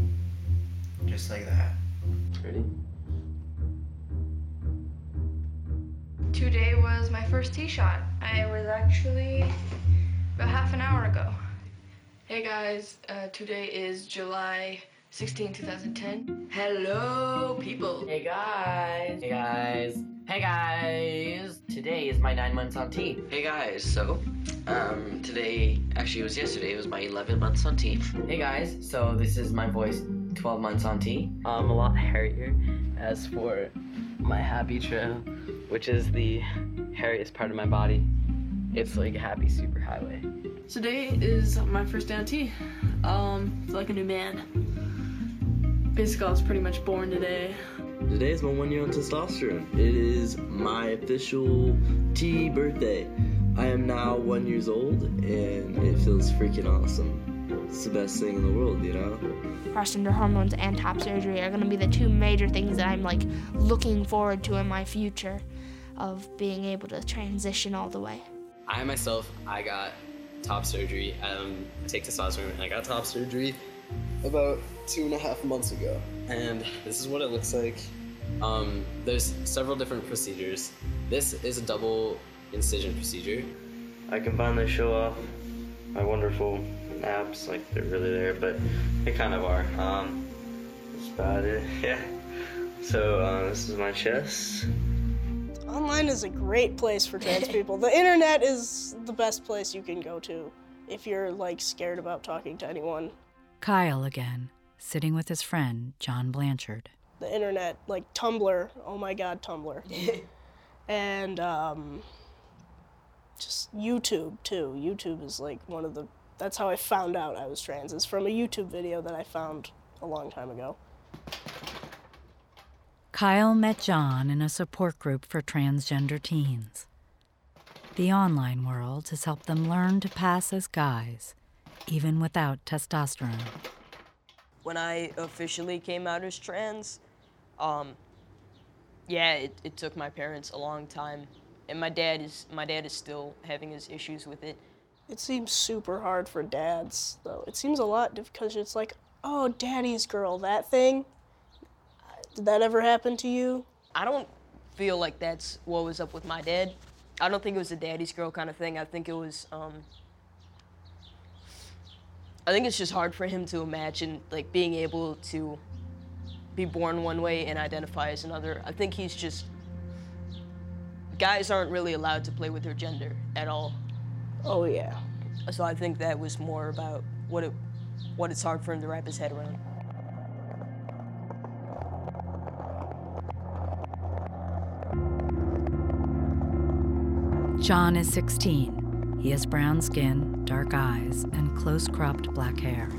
just like that. Ready? Today was my first tee shot. I was actually about half an hour ago. Hey guys, uh, today is July 16, 2010. Hello, people. Hey guys. Hey guys. Hey guys. Today is my nine months on T. Hey guys, so um, today, actually it was yesterday, it was my 11 months on T. Hey guys. So this is my voice 12 months on T. I'm a lot hairier. As for my happy trail, which is the hairiest part of my body, it's like a happy superhighway. Today is my first day on T. Um, feel like a new man. Basically, I was pretty much born today. Today is my one year on testosterone. It is my official T birthday. I am now one years old and it feels freaking awesome. It's the best thing in the world, you know? Breast under hormones and top surgery are gonna be the two major things that I'm like looking forward to in my future of being able to transition all the way. I myself, I got top surgery. Um, I take testosterone, and I got top surgery about two and a half months ago. And this is what it looks like. Um, there's several different procedures. This is a double incision procedure. I can finally show off my wonderful abs, like they're really there, but they kind of are. Um, that's about it, yeah. So uh, this is my chest. Online is a great place for trans people. The internet is the best place you can go to if you're like scared about talking to anyone. Kyle again, sitting with his friend, John Blanchard. The internet, like Tumblr, oh my god, Tumblr. and um, just YouTube too. YouTube is like one of the that's how I found out I was trans. Is from a YouTube video that I found a long time ago. Kyle met John in a support group for transgender teens. The online world has helped them learn to pass as guys, even without testosterone. When I officially came out as trans, um, yeah, it, it took my parents a long time, and my dad is my dad is still having his issues with it. It seems super hard for dads, though. It seems a lot because it's like, oh, daddy's girl, that thing. Did that ever happen to you? I don't feel like that's what was up with my dad. I don't think it was a daddy's girl kind of thing. I think it was, um, I think it's just hard for him to imagine like being able to be born one way and identify as another. I think he's just, guys aren't really allowed to play with their gender at all. Oh yeah. So I think that was more about what it, what it's hard for him to wrap his head around. John is 16. He has brown skin, dark eyes, and close cropped black hair.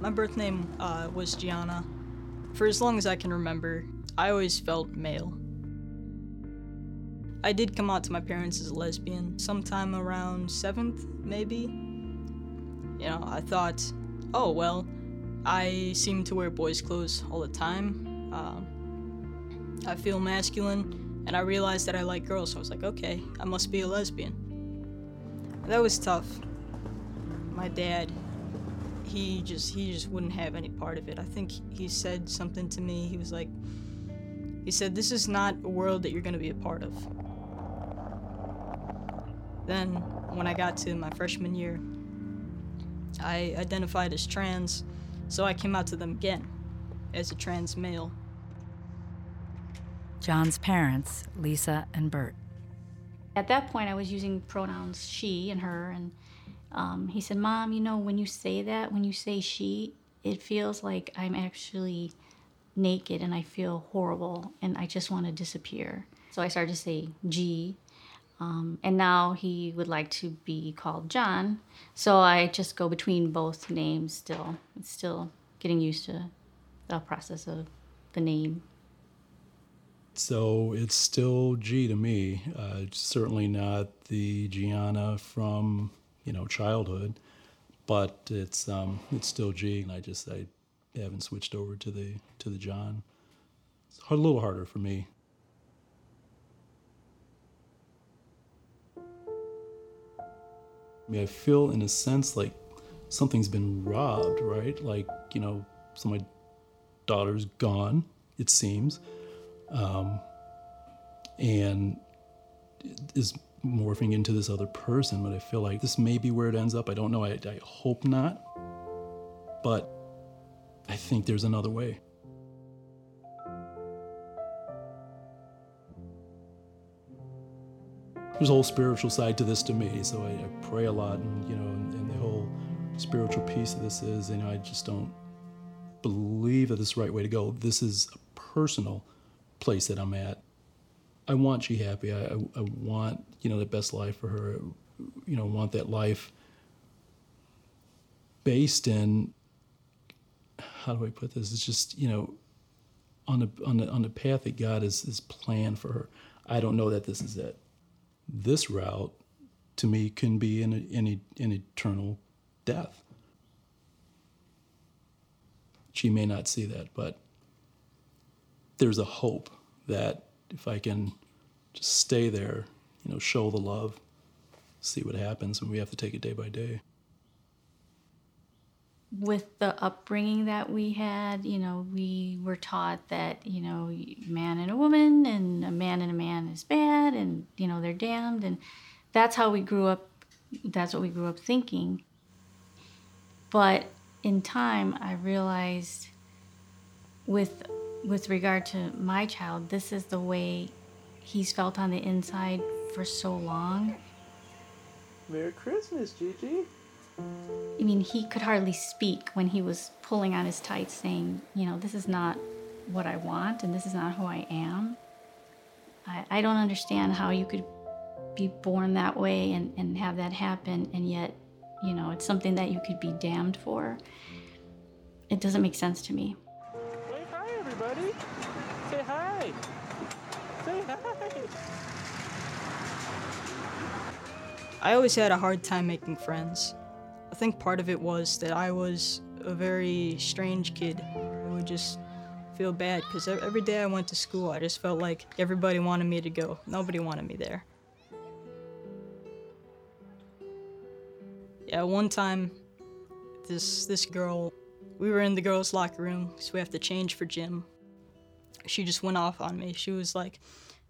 My birth name uh, was Gianna. For as long as I can remember, I always felt male. I did come out to my parents as a lesbian sometime around seventh, maybe. You know, I thought, oh, well, I seem to wear boys' clothes all the time. Uh, I feel masculine, and I realized that I like girls, so I was like, okay, I must be a lesbian. That was tough. My dad, he just he just wouldn't have any part of it. I think he said something to me. He was like, he said, "This is not a world that you're going to be a part of." Then, when I got to my freshman year, I identified as trans, so I came out to them again as a trans male. John's parents, Lisa and Bert. At that point, I was using pronouns she and her, and um, he said, Mom, you know, when you say that, when you say she, it feels like I'm actually naked and I feel horrible and I just want to disappear. So I started to say G. Um, and now he would like to be called John. So I just go between both names still. It's still getting used to the process of the name. So it's still G to me. Uh, certainly not the Gianna from you know childhood, but it's um, it's still G, and I just I haven't switched over to the to the John. It's a little harder for me. I mean, I feel in a sense like something's been robbed, right? Like you know, so my daughter's gone. It seems, um, and is morphing into this other person. But I feel like this may be where it ends up. I don't know. I, I hope not, but I think there's another way. There's a whole spiritual side to this to me, so I, I pray a lot, and you know, and, and, the whole spiritual piece of this is, you know, I just don't believe that this is the right way to go. This is a personal place that I'm at. I want she happy. I, I, I want you know the best life for her. You know, want that life based in how do I put this? It's just you know on the on the on the path that God has is planned for her. I don't know that this is it. This route, to me, can be an an, an eternal death. She may not see that, but there's a hope that if I can just stay there, you know, show the love, see what happens, and we have to take it day by day with the upbringing that we had, you know, we were taught that, you know, man and a woman and a man and a man is bad and, you know, they're damned. And that's how we grew up. That's what we grew up thinking. But in time, I realized with, with regard to my child, this is the way he's felt on the inside for so long. Merry Christmas, Gigi. I mean, he could hardly speak when he was pulling on his tights, saying, you know, this is not what I want and this is not who I am. I, I don't understand how you could be born that way and, and have that happen, and yet, you know, it's something that you could be damned for. It doesn't make sense to me. Everybody. Say hi. Say hi. I always had a hard time making friends. I think part of it was that I was a very strange kid. I would just feel bad because every day I went to school, I just felt like everybody wanted me to go. Nobody wanted me there. Yeah, one time, this this girl, we were in the girls' locker room, so we have to change for gym. She just went off on me. She was like,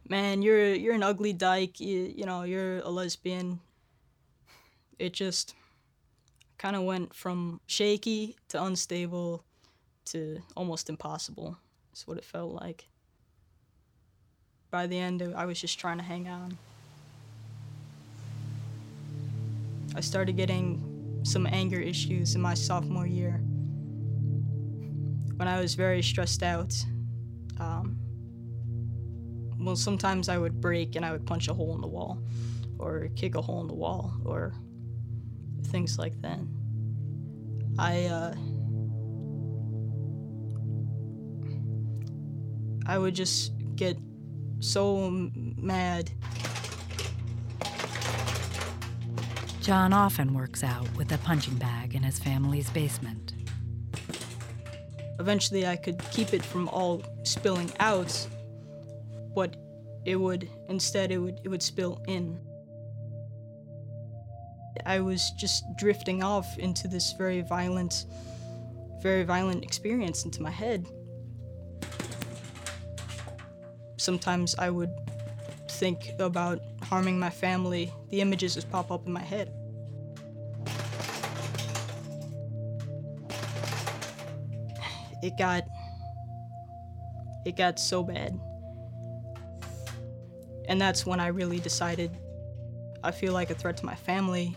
"Man, you're you're an ugly dyke. You, you know, you're a lesbian." It just kind of went from shaky to unstable to almost impossible. That's what it felt like. By the end, I was just trying to hang on. I started getting some anger issues in my sophomore year when I was very stressed out. Um, well, sometimes I would break and I would punch a hole in the wall or kick a hole in the wall or things like that. I, uh, I would just get so mad. John often works out with a punching bag in his family's basement. Eventually, I could keep it from all spilling out, but it would instead it would it would spill in. I was just drifting off into this very violent, very violent experience into my head. Sometimes I would think about harming my family. The images just pop up in my head. It got it got so bad. And that's when I really decided I feel like a threat to my family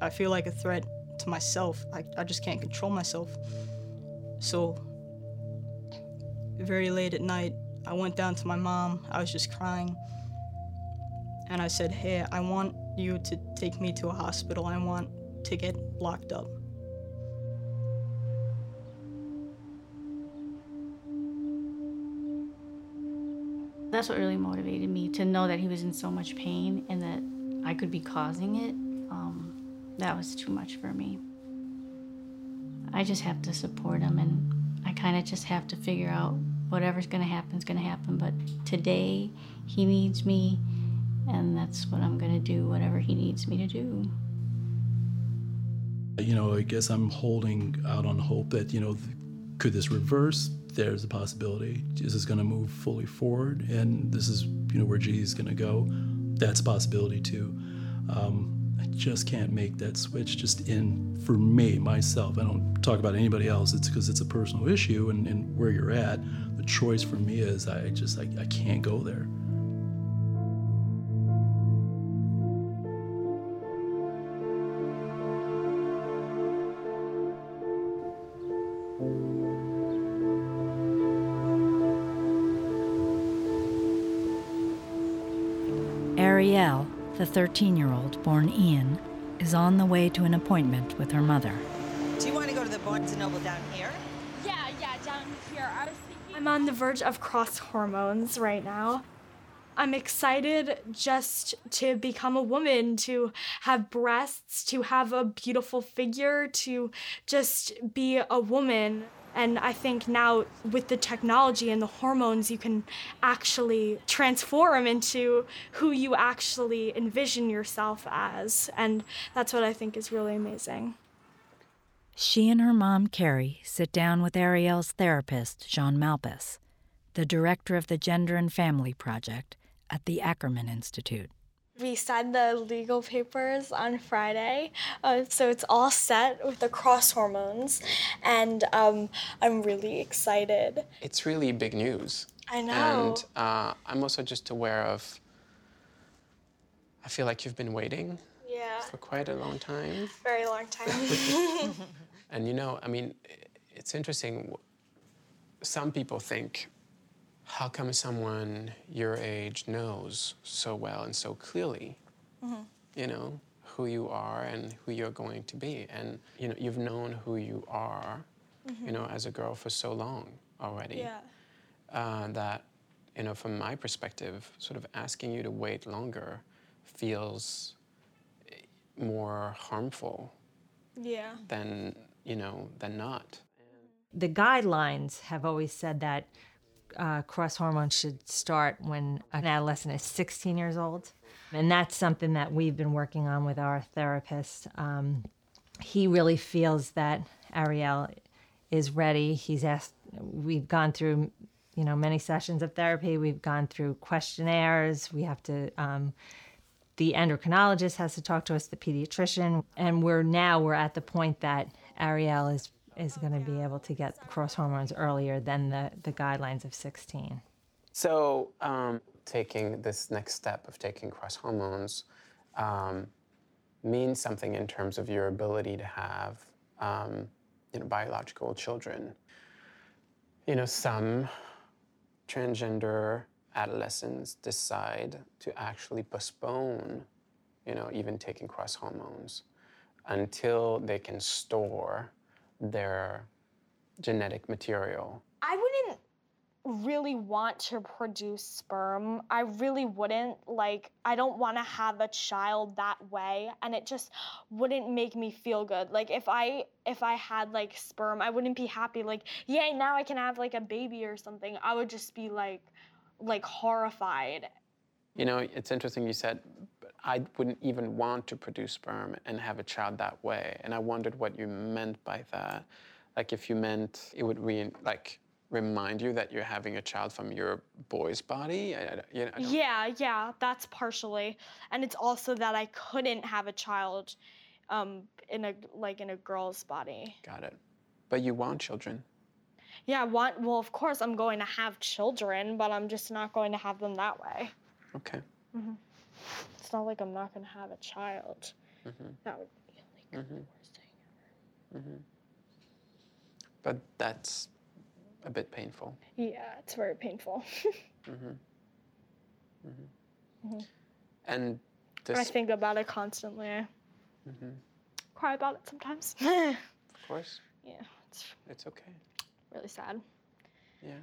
I feel like a threat to myself. I, I just can't control myself. So, very late at night, I went down to my mom. I was just crying. And I said, Hey, I want you to take me to a hospital. I want to get locked up. That's what really motivated me to know that he was in so much pain and that I could be causing it. Um, that was too much for me. I just have to support him and I kind of just have to figure out whatever's going to happen is going to happen. But today, he needs me, and that's what I'm going to do, whatever he needs me to do. You know, I guess I'm holding out on hope that, you know, th- could this reverse? There's a possibility. This is going to move fully forward? And this is, you know, where G is going to go. That's a possibility too. Um, I just can't make that switch just in for me, myself. I don't talk about anybody else. It's because it's a personal issue and, and where you're at. The choice for me is I just, I, I can't go there. The 13 year old born Ian, is on the way to an appointment with her mother. Do you want to go to the Barnes and Noble down here? Yeah, yeah, down here. I was thinking. I'm on the verge of cross hormones right now. I'm excited just to become a woman, to have breasts, to have a beautiful figure, to just be a woman. And I think now with the technology and the hormones, you can actually transform into who you actually envision yourself as. And that's what I think is really amazing. She and her mom, Carrie, sit down with Ariel's therapist, Jean Malpas, the director of the Gender and Family Project at the Ackerman Institute. We signed the legal papers on Friday, uh, so it's all set with the cross hormones, and um, I'm really excited. It's really big news. I know. And uh, I'm also just aware of. I feel like you've been waiting Yeah, for quite a long time. very long time. And you know, I mean, it's interesting. Some people think, how come someone your age knows so well and so clearly, you know, who you are and who you're going to be? And, you know, you've known who you are, you know, as a girl for so long already. Yeah. Uh, that, you know, from my perspective, sort of asking you to wait longer feels eh, more harmful Yeah. than you know than not. The guidelines have always said that uh, cross hormones should start when an adolescent is 16 years old. And that's something that we've been working on with our therapist. Um, he really feels that Ariel is ready. He's asked, we've gone through, you know, many sessions of therapy. We've gone through questionnaires. We have to, um, the endocrinologist has to talk to us, the pediatrician, and we're now we're at the point that Ariel is is going to be able to get cross hormones earlier than the, the guidelines of 16. So um, taking this next step of taking cross hormones um, means something in terms of your ability to have um, you know biological children. You know some transgender adolescents decide to actually postpone, you know, even taking cross hormones until they can store their genetic material. I wouldn't really want to produce sperm. I really wouldn't. Like, I don't want to have a child that way, and it just wouldn't make me feel good. Like, if I if I had like sperm, I wouldn't be happy. Like, yay, now I can have like a baby or something. I would just be like, like horrified. You know, it's interesting you said, "But I wouldn't even want to produce sperm and have a child that way. And I wondered what you meant by that. Like if you meant it would re- like remind you that you're having a child from your boy's body. I, I- you know, Yeah, yeah, that's partially, and it's also that I couldn't have a child, um, in a like in a girl's body. Got it. But you want children. Yeah, I want. Well, of course, I'm going to have children, but I'm just not going to have them that way. Okay. hmm It's not like I'm not to have a child. Mm-hmm. That would be like Mm-hmm. the worst thing Mm-hmm. But that's a bit painful. Yeah, it's very painful. hmm hmm Mhm. And I think about it constantly. Mhm. Cry about it sometimes. of course, yeah, it's it's okay. really sad. Yeah.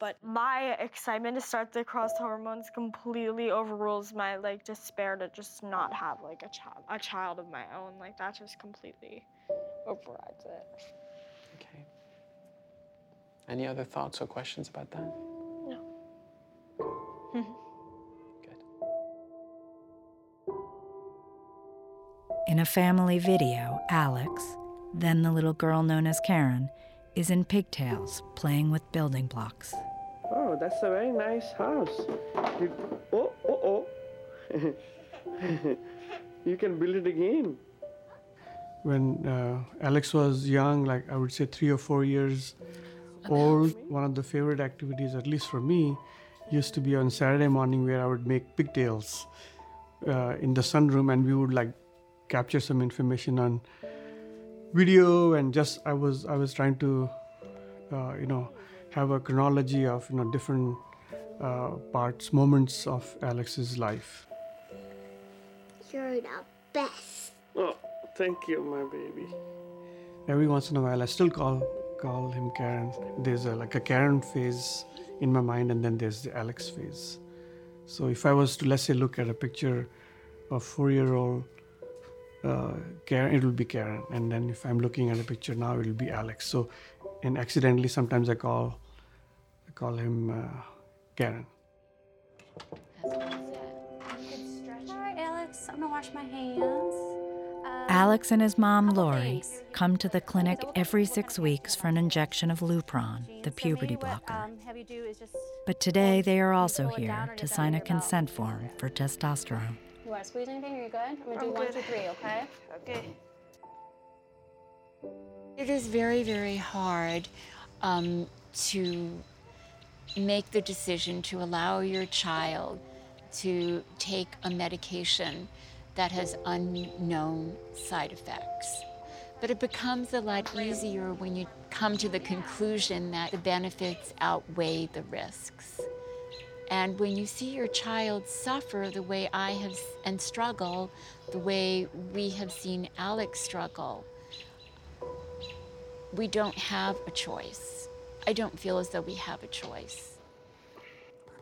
But my excitement to start the cross hormones completely overrules my like despair to just not have like a child a child of my own. Like that just completely overrides it. Okay. Any other thoughts or questions about that? No. Good. In a family video, Alex, then the little girl known as Karen, is in pigtails playing with building blocks. That's a very nice house. You, oh, oh, oh. you can build it again. when uh, Alex was young, like I would say three or four years old, one of the favorite activities, at least for me, used to be on Saturday morning where I would make pigtails uh, in the sunroom and we would like capture some information on video and just I was I was trying to uh, you know have a chronology of you know different uh, parts moments of Alex's life. You're the best. Oh, thank you, my baby. every once in a while I still call call him Karen. There's a, like a Karen phase in my mind, and then there's the Alex phase. So if I was to let's say look at a picture of four-year-old uh, Karen, it will be Karen, and then if I'm looking at a picture now, it will be Alex. So, and accidentally sometimes I call I call him uh, Karen. All right, Alex, I'm gonna wash my hands. Alex and his mom, Lori, come to the clinic every six weeks for an injection of Lupron, the puberty blocker. Um, have you do is just. But today they are also here to sign a consent form for testosterone. You want to squeeze anything? Are you good? I'm gonna do I'm good. Okay. Okay. It is very, very hard um, to make the decision to allow your child to take a medication that has unknown side effects. But it becomes a lot easier when you come to the conclusion that the benefits outweigh the risks. And when you see your child suffer the way I have and struggle, the way we have seen Alex struggle, we don't have a choice. I don't feel as though we have a choice.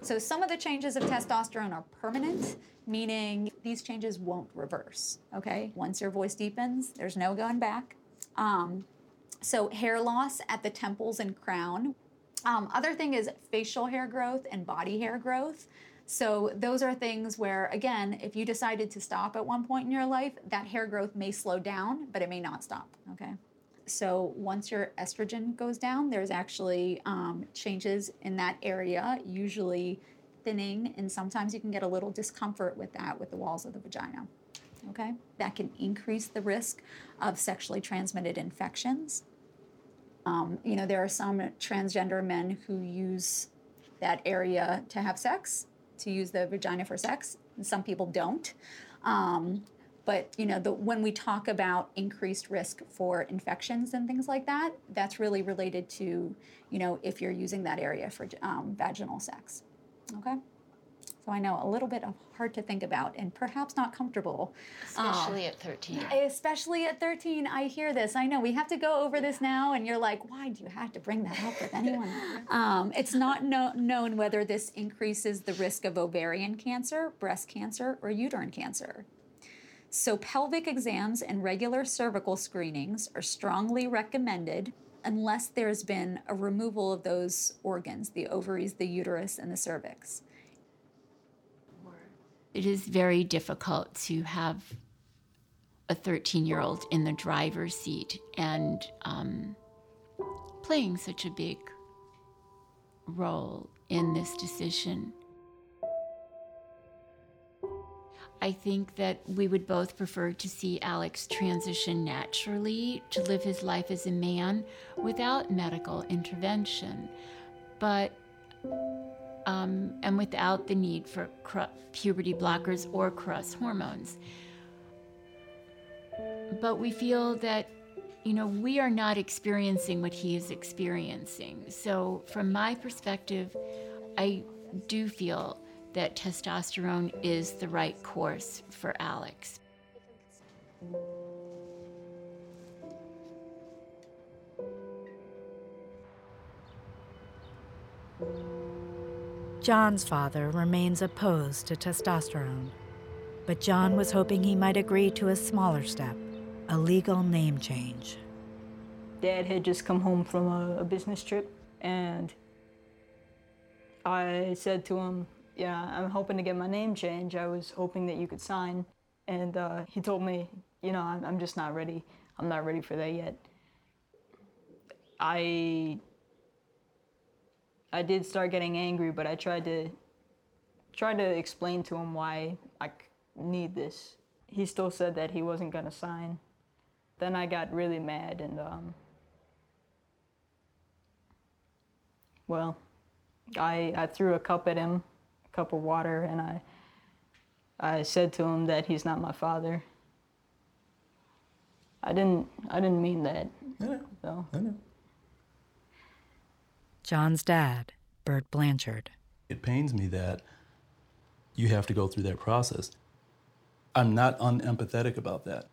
So some of the changes of testosterone are permanent, meaning these changes won't reverse. Okay, once your voice deepens, there's no going back. Um, so hair loss at the temples and crown. Um, other thing is facial hair growth and body hair growth. So those are things where, again, if you decided to stop at one point in your life, that hair growth may slow down, but it may not stop. Okay. So once your estrogen goes down, there's actually um, changes in that area, usually thinning, and sometimes you can get a little discomfort with that with the walls of the vagina. Okay, that can increase the risk of sexually transmitted infections. Um, you know, there are some transgender men who use that area to have sex, to use the vagina for sex, and some people don't. Um, but you know, the, when we talk about increased risk for infections and things like that, that's really related to, you know, if you're using that area for um, vaginal sex. Okay. So I know a little bit of hard to think about and perhaps not comfortable. Especially Um, at 13. Especially at 13, I hear this. I know we have to go over this now, and you're like, why do you have to bring that up with anyone? um, it's not no- known whether this increases the risk of ovarian cancer, breast cancer, or uterine cancer. So, pelvic exams and regular cervical screenings are strongly recommended unless there's been a removal of those organs the ovaries, the uterus, and the cervix. It is very difficult to have a 13 year old in the driver's seat and um, playing such a big role in this decision. I think that we would both prefer to see Alex transition naturally to live his life as a man without medical intervention. But um, and without the need for cr- puberty blockers or cross hormones. But we feel that you know, we are not experiencing what he is experiencing. So, from my perspective, I do feel that testosterone is the right course for Alex. John's father remains opposed to testosterone, but John was hoping he might agree to a smaller step a legal name change. Dad had just come home from a, a business trip, and I said to him, Yeah, I'm hoping to get my name changed. I was hoping that you could sign. And uh, he told me, You know, I'm, I'm just not ready. I'm not ready for that yet. I I did start getting angry, but I tried to tried to explain to him why I need this. He still said that he wasn't gonna sign. Then I got really mad and um, well, I I threw a cup at him, cup of water, and I I said to him that he's not my father. I didn't I didn't mean that. Yeah. So. I know. John's dad, Bert Blanchard. It pains me that you have to go through that process. I'm not unempathetic about that.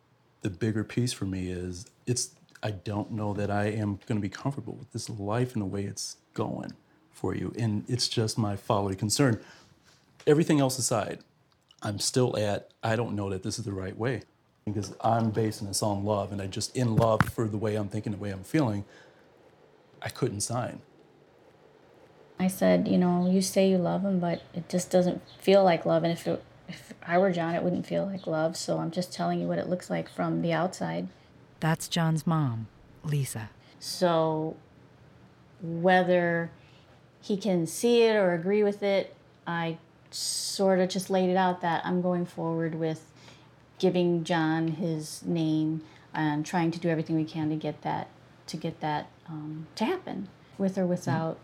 The bigger piece for me is it's I don't know that I am going to be comfortable with this life and the way it's going for you. And it's just my folly concern. Everything else aside, I'm still at I don't know that this is the right way because I'm basing this on love and I just in love for the way I'm thinking, the way I'm feeling. I couldn't sign. I said, you know, you say you love him, but it just doesn't feel like love. And if it, if I were John, it wouldn't feel like love. So I'm just telling you what it looks like from the outside. That's John's mom, Lisa. So whether he can see it or agree with it, I sort of just laid it out that I'm going forward with giving John his name and trying to do everything we can to get that to get that um, to happen, with or without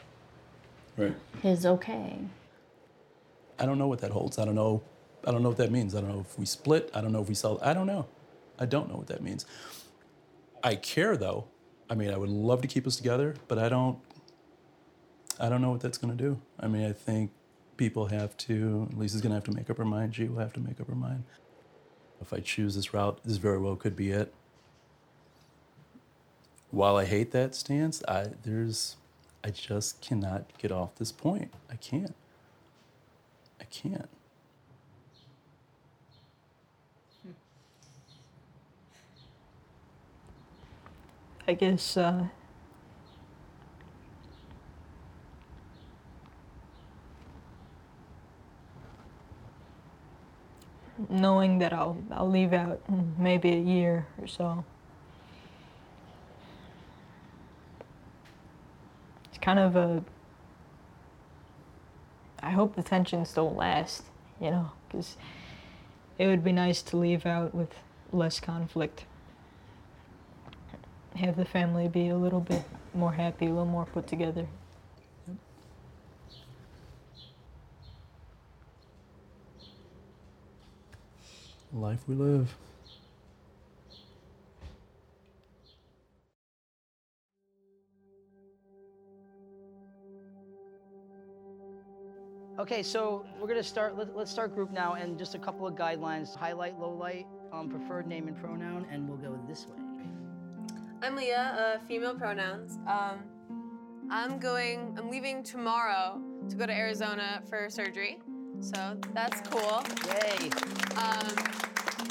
Right. his okay. I don't know what that holds. I don't know. I don't know what that means. I don't know if we split. I don't know if we sell. I don't know. I don't know what that means. I care though. I mean, I would love to keep us together, but I don't. I don't know what that's going to do. I mean, I think people have to. Lisa's going to have to make up her mind. She will have to make up her mind. If I choose this route, this very well could be it. While I hate that stance, I there's, I just cannot get off this point. I can't. I can't. I guess uh, knowing that I'll I'll leave out maybe a year or so. It's kind of a. I hope the tensions don't last, you know, because it would be nice to leave out with less conflict have the family be a little bit more happy, a little more put together. Life we live. Okay, so we're gonna start. Let, let's start group now, and just a couple of guidelines: highlight, low light, um, preferred name and pronoun, and we'll go this way. I'm Leah, uh, female pronouns. Um, I'm going, I'm leaving tomorrow to go to Arizona for surgery. So that's cool. Yay. Um,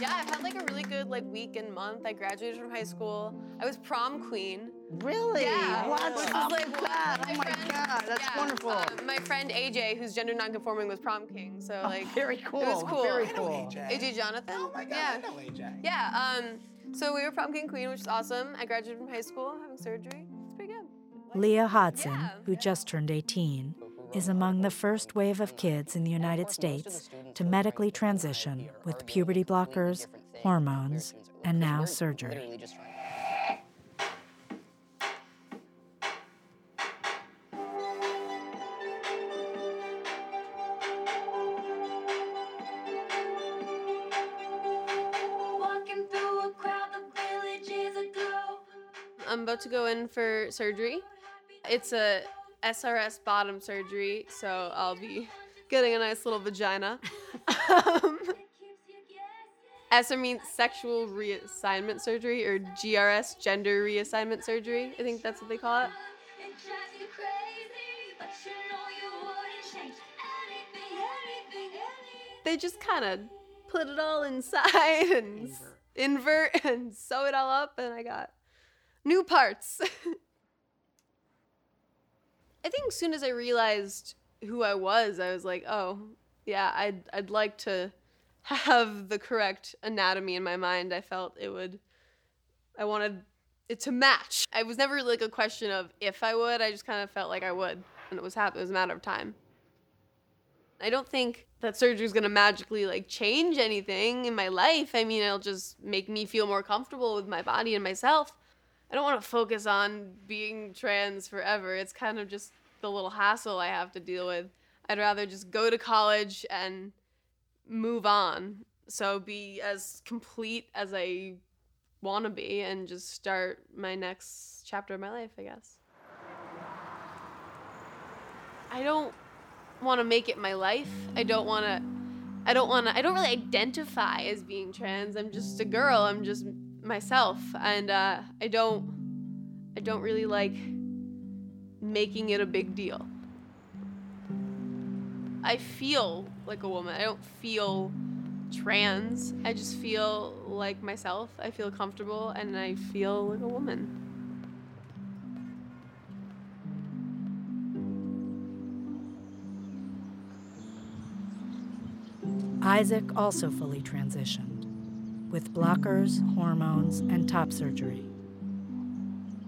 yeah, I've had like a really good like week and month. I graduated from high school. I was prom queen. Really? Yeah. What? Which Oh was like my what God, my oh my friend- God, that's yeah, wonderful. um, my friend AJ, who's gender nonconforming, was prom king. So like very cool. It was cool, cool. very cool. AJ. AJ. Jonathan. Oh my god, yeah. I know AJ. Yeah. Um. So we were prom king queen, which is awesome. I graduated from high school, having surgery. It's pretty good. Leah Hodson, who just turned 18, is among the first wave of kids in the United States to medically transition with puberty blockers, hormones, and now surgery. Walking through a crowd of villages aglow. I'm about to go in for surgery. It's a SRS bottom surgery, so I'll be getting a nice little vagina. um, SR means sexual reassignment surgery or GRS, gender reassignment surgery. I think that's what they call it. They just kind of put it all inside and s- invert and sew it all up, and I got new parts. I think as soon as I realized who I was, I was like, oh, yeah, I'd, I'd like to have the correct anatomy in my mind. I felt it would, I wanted it to match. I was never like a question of if I would, I just kind of felt like I would. And it was hap- it was a matter of time. I don't think that surgery is going to magically like change anything in my life. I mean, it'll just make me feel more comfortable with my body and myself. I don't want to focus on being trans forever. It's kind of just the little hassle I have to deal with. I'd rather just go to college and move on. So be as complete as I want to be and just start my next chapter of my life, I guess. I don't want to make it my life. I don't want to I don't want to I don't really identify as being trans. I'm just a girl. I'm just myself and uh I don't I don't really like making it a big deal. I feel like a woman. I don't feel trans. I just feel like myself. I feel comfortable and I feel like a woman. Isaac also fully transitioned, with blockers, hormones, and top surgery.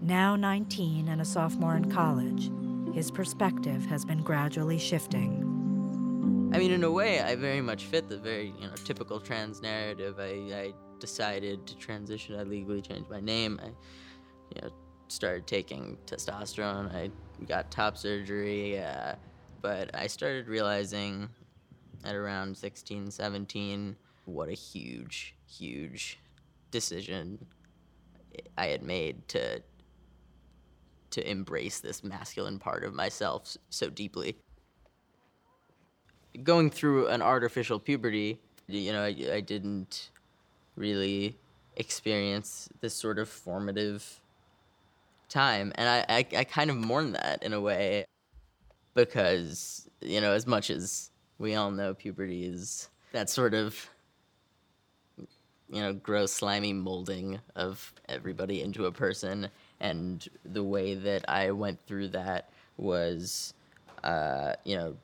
Now 19 and a sophomore in college, his perspective has been gradually shifting. I mean, in a way, I very much fit the very you know typical trans narrative. I, I decided to transition. I legally changed my name. I you know started taking testosterone. I got top surgery. Uh, but I started realizing at around 16, 17 what a huge, huge decision I had made to to embrace this masculine part of myself so deeply going through an artificial puberty, you know, I, I didn't really experience this sort of formative time. And I, I, I kind of mourn that in a way because, you know, as much as we all know puberty is that sort of, you know, gross, slimy molding of everybody into a person. And the way that I went through that was, uh, you know,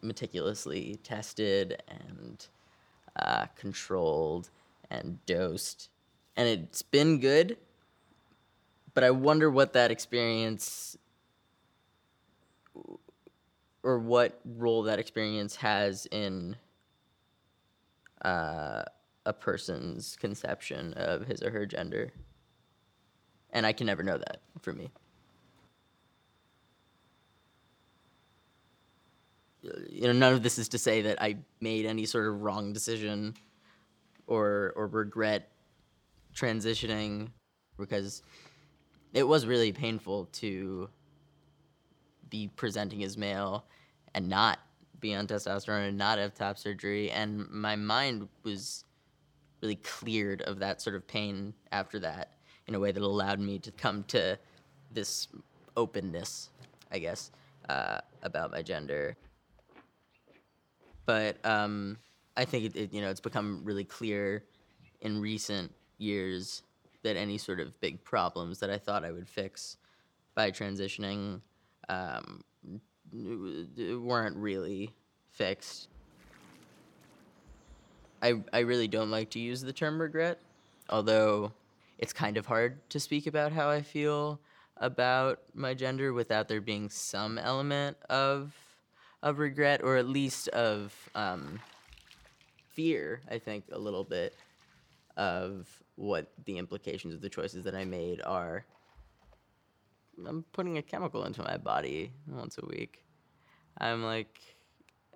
meticulously tested and uh, controlled and dosed. And it's been good, but I wonder what that experience or what role that experience has in uh, a person's conception of his or her gender. And I can never know that for me. you know, none of this is to say that I made any sort of wrong decision or or regret transitioning because it was really painful to be presenting as male and not be on testosterone and not have top surgery and my mind was really cleared of that sort of pain after that in a way that allowed me to come to this openness i guess uh, about my gender but um, I think it, it, you know it's become really clear in recent years that any sort of big problems that I thought I would fix by transitioning um, weren't really fixed. I I really don't like to use the term regret, although it's kind of hard to speak about how I feel about my gender without there being some element of of regret or at least of um, fear i think a little bit of what the implications of the choices that i made are. I'm putting a chemical into my body once a week. I'm like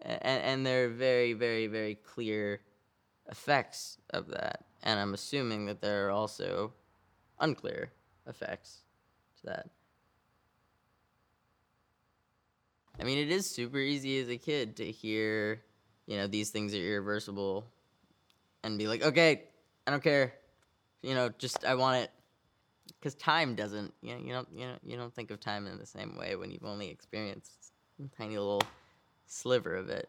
and, and there are very very very clear effects of that and i'm assuming that there are also unclear effects to that. I mean, it is super easy as a kid to hear, you know, these things are irreversible and be like, okay, I don't care. You know, just I want it because time doesn't you know you don't you know you don't think of time in the same way when you've only experienced a tiny little sliver of it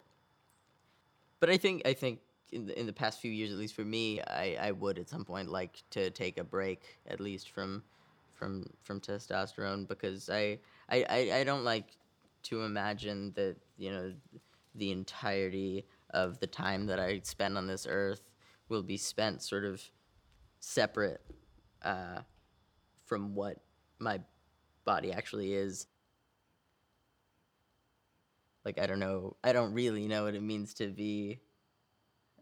but i think i think in the, in the past few years at least for me I, I would at some point like to take a break at least from from from testosterone because I, I i i don't like to imagine that you know the entirety of the time that i spend on this earth will be spent sort of separate uh, from what my body actually is. Like I don't know, I don't really know what it means to be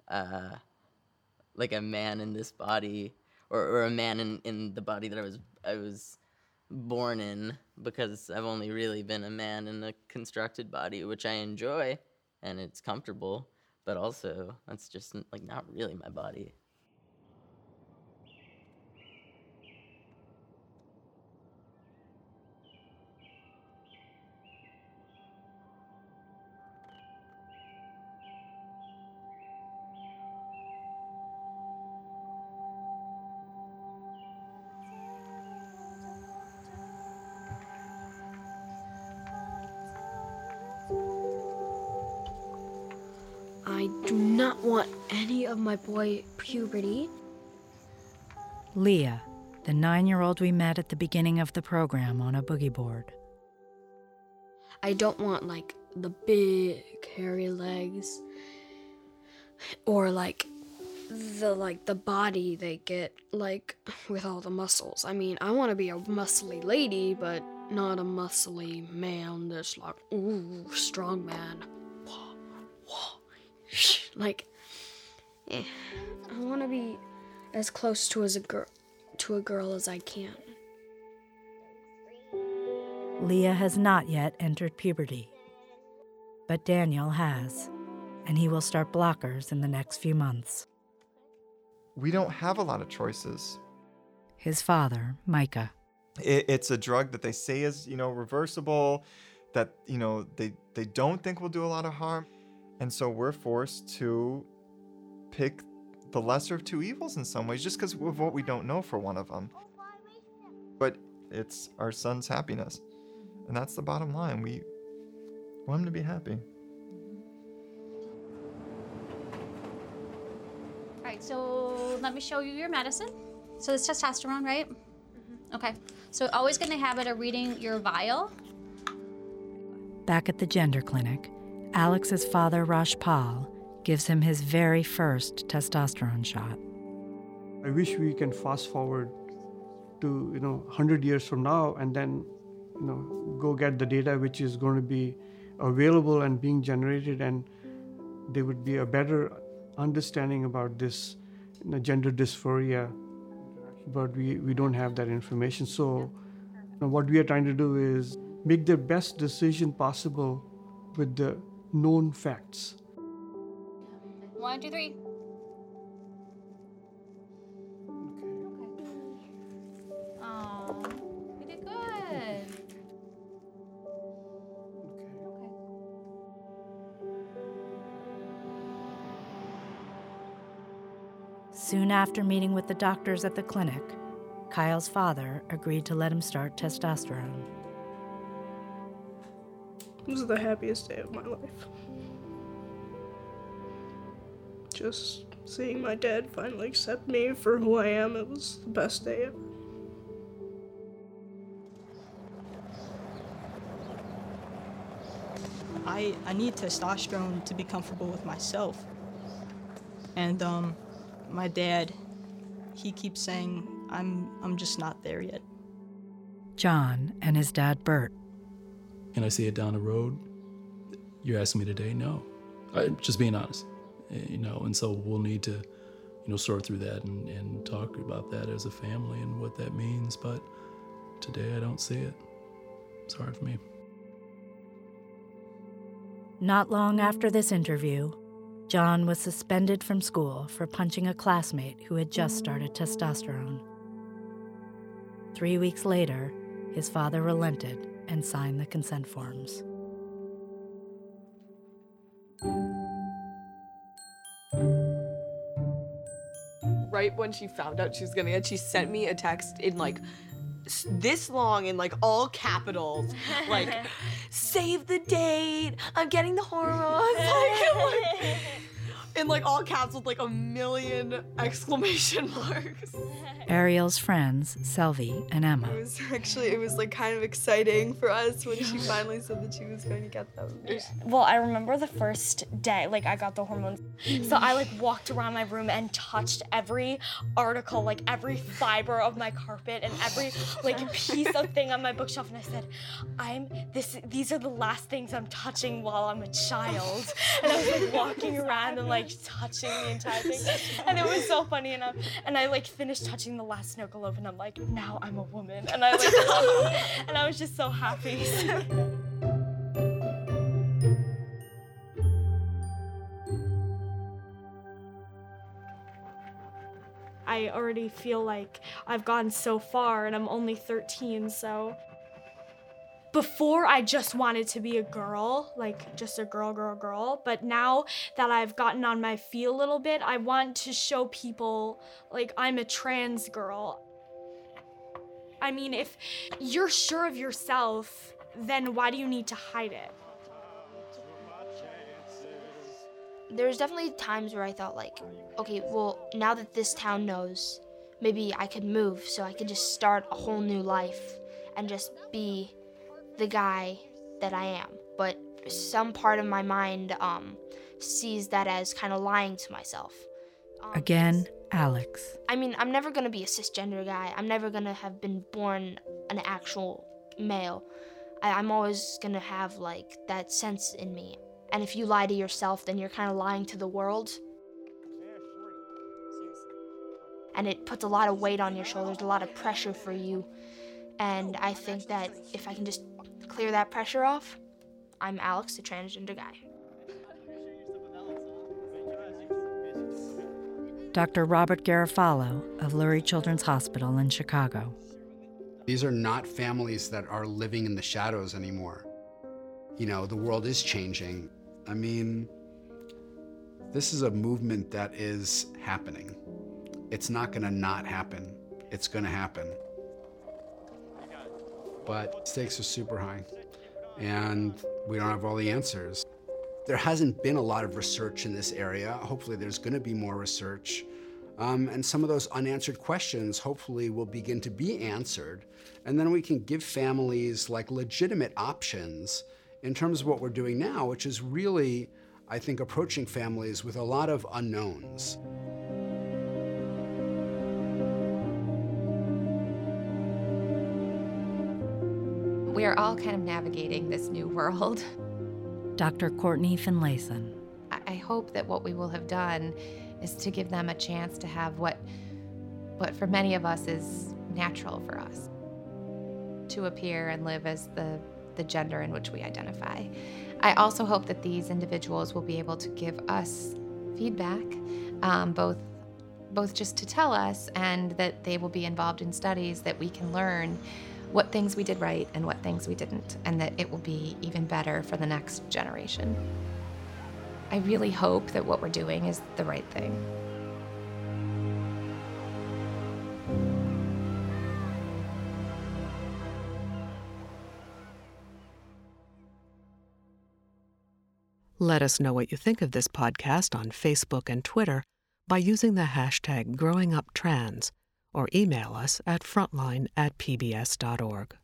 uh, like a man in this body or, or a man in, in the body that I was I was born in because I've only really been a man in a constructed body, which I enjoy and it's comfortable, but also that's just like not really my body. I do not want any of my boy puberty. Leah, the nine year old we met at the beginning of the program on a boogie board. I don't want like the big hairy legs or like the like the body they get like with all the muscles. I mean, I want to be a muscly lady, but not a muscly man that's like ooh, strong man. Like eh, I want to be as close to as a girl to a girl as I can. Leah has not yet entered puberty, but Daniel has, and he will start blockers in the next few months. We don't have a lot of choices. His father, Micah, It, it's a drug that they say is, you know, reversible, that, you know, they, they don't think will do a lot of harm. And so we're forced to pick the lesser of two evils in some ways, just because of what we don't know for one of them. But it's our son's happiness. And that's the bottom line. We want him to be happy. All right, so let me show you your medicine. So it's testosterone, right? Mm-hmm. Okay. So always get in the habit of reading your vial. back at the gender clinic, Alex's father, Rajpal, gives him his very first testosterone shot. I wish we can fast forward to you know 100 years from now and then you know go get the data which is going to be available and being generated and there would be a better understanding about this you know, gender dysphoria but we, we don't have that information so you know, what we are trying to do is make the best decision possible with the known facts One, two, three. Oh, you did good. Okay. Okay. Soon after meeting with the doctors at the clinic, Kyle's father agreed to let him start testosterone. This is the happiest day of my life. Just seeing my dad finally accept me for who I am, it was the best day ever. I, I need testosterone to be comfortable with myself. And um, my dad, he keeps saying I'm I'm just not there yet. John and his dad, Bert, Can I see it down the road? You're asking me today? No. I, just being honest, eh, you know. And so we'll need to, you know, sort through that and, and talk about that as a family and what that means. But today I don't see it. It's hard for me. Not long after this interview, John was suspended from school for punching a classmate who had just started testosterone. Three weeks later, his father relented and signed the consent forms. Right when she found out she was getting it, she sent me a text in like this long in like all capitals, like save the date. I'm getting the hormones. Like, like, in like all caps with like a million exclamation marks. Ariel's friends, Selvi and Emma, It was actually it was like kind of exciting for us when she finally said that she was going to get them. Well, I remember the first day, like I got the hormones. So I like walked around my room and touched every article, like every fiber of my carpet and every like piece of thing on my bookshelf, and I said, "I'm this. These are the last things I'm touching while I'm a child." And I was like walking around and like touching the entire thing, and it was so funny. And I and I like finished touching the last snuggle and I'm like, "Now I'm a woman," and I like, and I was just so happy. I already feel like I've gone so far and I'm only 13, so. Before, I just wanted to be a girl, like just a girl, girl, girl. But now that I've gotten on my feet a little bit, I want to show people like I'm a trans girl. I mean, if you're sure of yourself, then why do you need to hide it? There's definitely times where I thought like, okay, well, now that this town knows, maybe I could move so I could just start a whole new life and just be the guy that I am. But some part of my mind um, sees that as kind of lying to myself. again, Alex. I mean, I'm never gonna be a cisgender guy. I'm never gonna have been born an actual male. I, I'm always gonna have like that sense in me. And if you lie to yourself, then you're kind of lying to the world. And it puts a lot of weight on your shoulders, a lot of pressure for you. And I think that if I can just clear that pressure off, I'm Alex, the transgender guy. Dr. Robert Garofalo of Lurie Children's Hospital in Chicago. These are not families that are living in the shadows anymore. You know, the world is changing. I mean, this is a movement that is happening. It's not going to not happen. It's going to happen. But stakes are super high, and we don't have all the answers. There hasn't been a lot of research in this area. Hopefully, there's going to be more research. Um, and some of those unanswered questions hopefully will begin to be answered. And then we can give families like legitimate options in terms of what we're doing now, which is really, I think, approaching families with a lot of unknowns. We are all kind of navigating this new world. Dr. Courtney Finlayson. I- hope that what we will have done is to give them a chance to have what, what for many of us is natural for us to appear and live as the, the gender in which we identify. I also hope that these individuals will be able to give us feedback, um, both both just to tell us and that they will be involved in studies that we can learn what things we did right and what things we didn't, and that it will be even better for the next generation. I really hope that what we're doing is the right thing. Let us know what you think of this podcast on Facebook and Twitter by using the hashtag growinguptrans or email us at frontline at pbs.org.